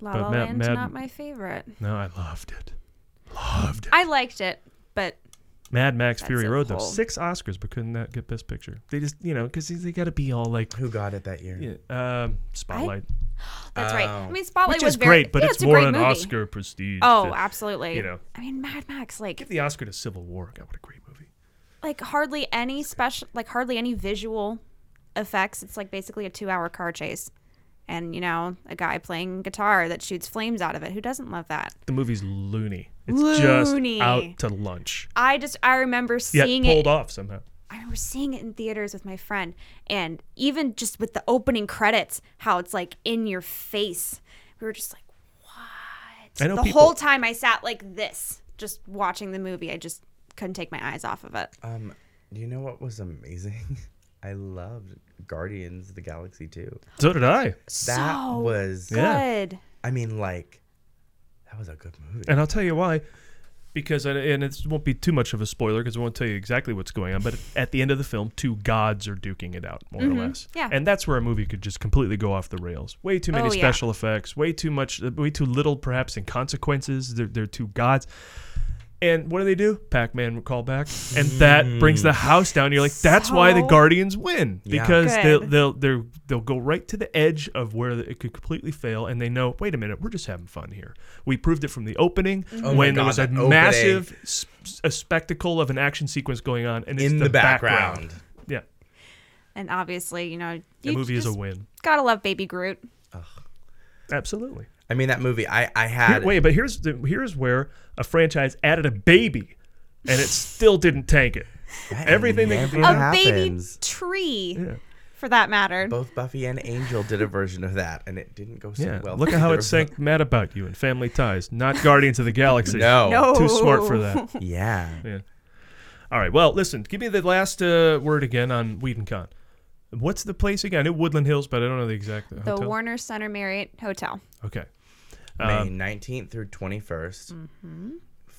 Speaker 4: La
Speaker 2: but
Speaker 4: La
Speaker 2: Mad-
Speaker 4: Land's
Speaker 2: Mad-
Speaker 4: not my favorite.
Speaker 2: No, I loved it. Loved it.
Speaker 4: I liked it, but
Speaker 2: Mad Max Fury
Speaker 4: a
Speaker 2: Road, though.
Speaker 4: whole-
Speaker 2: Six Oscars but couldn't that get Best Picture. They just, you know, because they got to be all like,
Speaker 3: Who got it that year?
Speaker 2: yeah, um, Spotlight. <gasps>
Speaker 4: that's right.
Speaker 3: Oh.
Speaker 4: I mean, Spotlight
Speaker 2: Which
Speaker 4: was
Speaker 2: is
Speaker 4: very,
Speaker 2: great, but
Speaker 4: yeah,
Speaker 2: it's
Speaker 4: a
Speaker 2: more
Speaker 4: great
Speaker 2: an
Speaker 4: movie.
Speaker 2: Oscar prestige.
Speaker 4: Oh,
Speaker 2: to-
Speaker 4: absolutely.
Speaker 2: you know.
Speaker 4: I mean, Mad Max, like
Speaker 2: Give the Oscar to Civil War. God, what a great movie.
Speaker 4: like hardly any special like hardly any visual effects it's like basically a two hour car chase and you know a guy playing guitar that shoots flames out of it who doesn't love that
Speaker 2: The movie's loony. It's
Speaker 4: Loony.
Speaker 2: just out to lunch.
Speaker 4: i just i remember seeing
Speaker 2: Yet
Speaker 4: seeing
Speaker 2: pulled
Speaker 4: it
Speaker 2: off somehow.
Speaker 4: i remember seeing it in theaters with my friend and even just with the opening credits how it's like in your face we were just like what
Speaker 2: I know
Speaker 4: the
Speaker 2: people-
Speaker 4: whole time i sat like this just watching the movie i just couldn't take my eyes off of it
Speaker 3: Um, you know what was amazing? <laughs> I loved Guardians of the Galaxy too.
Speaker 2: So did I.
Speaker 3: That
Speaker 4: so
Speaker 3: was,
Speaker 2: Yeah.
Speaker 4: good
Speaker 3: I mean, like, that was a good movie.
Speaker 2: And I'll tell you why. Because, and it won't be too much of a spoiler because I won't tell you exactly what's going on. But at the end of the film, two gods are duking it out, more or less.
Speaker 4: Mm-hmm. Yeah.
Speaker 2: And that's where a movie could just completely go off the rails. Way too many
Speaker 4: Oh, yeah.
Speaker 2: special effects, way too much, way too little, perhaps, in consequences. They're, they're two gods. And what do they do? Pac-Man call back, and that brings the house down. You're like, that's why the
Speaker 4: So
Speaker 2: Guardians win
Speaker 3: Yeah.
Speaker 2: because they'll they'll they'll they'll go right to the edge of where it could completely fail, and they know, wait a minute, we're just having fun here. We proved it from the opening
Speaker 3: Oh my
Speaker 2: when there
Speaker 3: God,
Speaker 2: was a
Speaker 3: that opening.
Speaker 2: massive s- a spectacle of an action sequence going on, and it's
Speaker 3: In
Speaker 2: the,
Speaker 3: the background.
Speaker 2: Yeah,
Speaker 4: And obviously, you know,
Speaker 2: the
Speaker 4: you
Speaker 2: movie is a
Speaker 4: just
Speaker 2: win.
Speaker 4: Gotta love Baby Groot.
Speaker 2: Absolutely.
Speaker 3: I mean, that movie, I, I
Speaker 2: Here-
Speaker 3: had.
Speaker 2: wait, but here's the, here's where a franchise added a baby, and it still didn't tank it.
Speaker 3: that
Speaker 2: everything that
Speaker 3: never
Speaker 2: could
Speaker 4: A
Speaker 2: go-
Speaker 4: baby tree,
Speaker 2: Yeah.
Speaker 4: for that matter.
Speaker 3: Both Buffy and Angel did a version of that, and it didn't go so
Speaker 2: Yeah,
Speaker 3: well.
Speaker 2: look at how it <laughs> sank Mad About You and Family Ties, not Guardians of the Galaxy.
Speaker 3: No. <laughs>
Speaker 4: No.
Speaker 2: Too smart for that. <laughs>
Speaker 3: Yeah.
Speaker 2: Yeah. All right. Well, listen. Give me the last uh, word again on Whedon Con. What's the place again? I knew Woodland Hills, but I don't know the exact
Speaker 4: the
Speaker 2: hotel.
Speaker 4: Warner Center Marriott Hotel.
Speaker 2: Okay.
Speaker 3: May
Speaker 2: Um,
Speaker 3: 19th through 21st.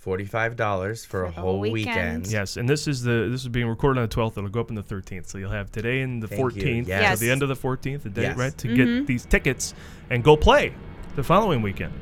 Speaker 3: $45 for, a
Speaker 4: the
Speaker 3: whole
Speaker 4: whole
Speaker 3: weekend.
Speaker 4: weekend.
Speaker 2: yes, and this is the this is being recorded on the 12th. It'll go up on the 13th. So you'll have today and the
Speaker 3: Thank you.
Speaker 2: 14th.
Speaker 3: Yes.
Speaker 2: So the end of the 14th, the day
Speaker 3: Yes.
Speaker 2: right to
Speaker 4: Mm-hmm.
Speaker 2: get these tickets and go play the following weekend.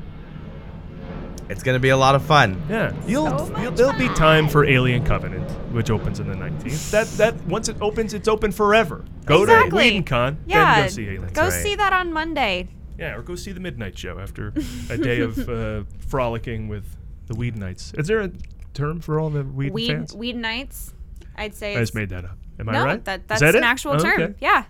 Speaker 3: It's going to be a lot of fun.
Speaker 2: Yeah, you'll,
Speaker 4: So much
Speaker 2: you'll there'll be time for Alien Covenant, which opens on the 19th. That that once it opens, it's open forever. Go to
Speaker 4: Exactly.
Speaker 2: Whedon Con,
Speaker 4: Yeah,
Speaker 2: then go see Alien.
Speaker 4: go
Speaker 3: right.
Speaker 4: see that on Monday.
Speaker 2: Yeah, or go see the Midnight Show after <laughs> a day of uh, frolicking with the Whedonites. Is there a term for all the Whedon
Speaker 4: Weed
Speaker 2: fans?
Speaker 4: Weed nights. I'd say.
Speaker 2: I just made that up. Am I
Speaker 4: no,
Speaker 2: right?
Speaker 4: that
Speaker 2: Is
Speaker 4: that's
Speaker 2: that
Speaker 4: an
Speaker 2: it?
Speaker 4: actual
Speaker 2: Oh,
Speaker 4: term.
Speaker 2: okay.
Speaker 4: Yeah.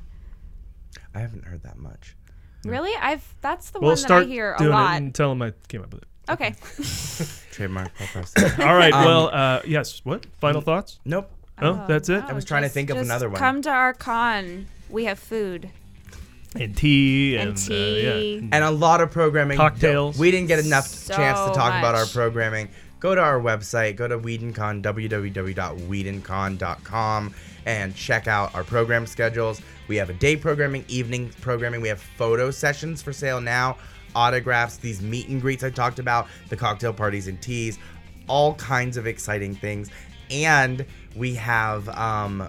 Speaker 3: I haven't heard that much.
Speaker 4: Really? I've that's the
Speaker 2: We'll
Speaker 4: one
Speaker 2: start
Speaker 4: that I hear a
Speaker 2: doing
Speaker 4: lot.
Speaker 2: it and tell them I came up with it.
Speaker 4: Okay. <laughs>
Speaker 3: Trademark. <laughs>
Speaker 2: All right.
Speaker 3: Um,
Speaker 2: well, uh, yes. What? Final thoughts?
Speaker 3: nope.
Speaker 2: Oh, that's it.
Speaker 3: I was trying to think of another one.
Speaker 4: Come to our con. We have food.
Speaker 2: And tea and,
Speaker 4: And
Speaker 2: uh, yeah.
Speaker 3: and a lot of programming.
Speaker 2: Cocktails.
Speaker 3: We didn't get enough
Speaker 4: So
Speaker 3: chance to talk about our
Speaker 4: much.
Speaker 3: programming. Go to our website, go to WhedonCon, www.whedoncon.com, and check out our program schedules. We have a day programming, evening programming. We have photo sessions for sale now, autographs, these meet and greets I talked about, the cocktail parties and teas, all kinds of exciting things. And we have um,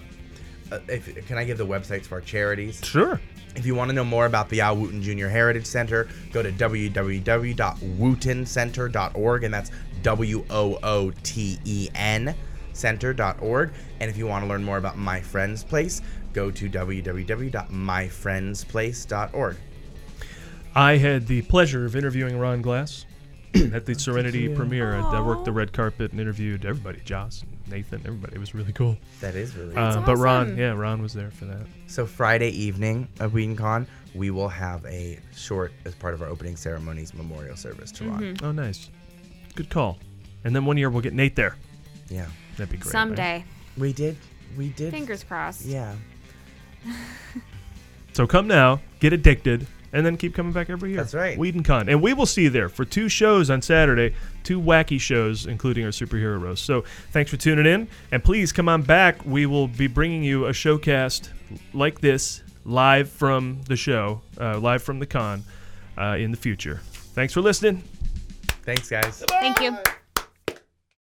Speaker 3: uh, if, can I give the websites for our charities?
Speaker 2: Sure.
Speaker 3: If you want to know more about the Al Wooten Jr. Heritage Center, go to www.wootencenter.org, and that's W O O T E N center.org. And if you want to learn more about My Friend's Place, go to www.myfriendsplace.org.
Speaker 2: I had the pleasure of interviewing Ron Glass <clears throat> at the Serenity premiere. I, I uh, worked the red carpet and interviewed everybody, Joss, and Nathan, everybody. It was really cool.
Speaker 3: That is really
Speaker 2: Uh,
Speaker 4: That's
Speaker 2: But Ron,
Speaker 4: awesome.
Speaker 2: yeah, Ron was there for that.
Speaker 3: So Friday evening at WhedonCon, we will have a short as part of our opening ceremonies memorial service to Ron.
Speaker 2: Oh, nice. Good call. And then one year we'll get Nate there.
Speaker 3: Yeah,
Speaker 2: That'd be great. right?
Speaker 4: Someday.
Speaker 3: we did. We did.
Speaker 4: Fingers crossed.
Speaker 3: Yeah. <laughs> <laughs>
Speaker 2: So come now, get addicted, and then keep coming back every year.
Speaker 3: That's right.
Speaker 2: WhedonCon. And we will see you there for two shows on Saturday, two wacky shows, including our superhero roast. So thanks for tuning in. And please come on back. We will be bringing you a showcast like this live from the show, uh, live from the con uh, in the future. Thanks for listening.
Speaker 3: Thanks, guys.
Speaker 4: Thank you.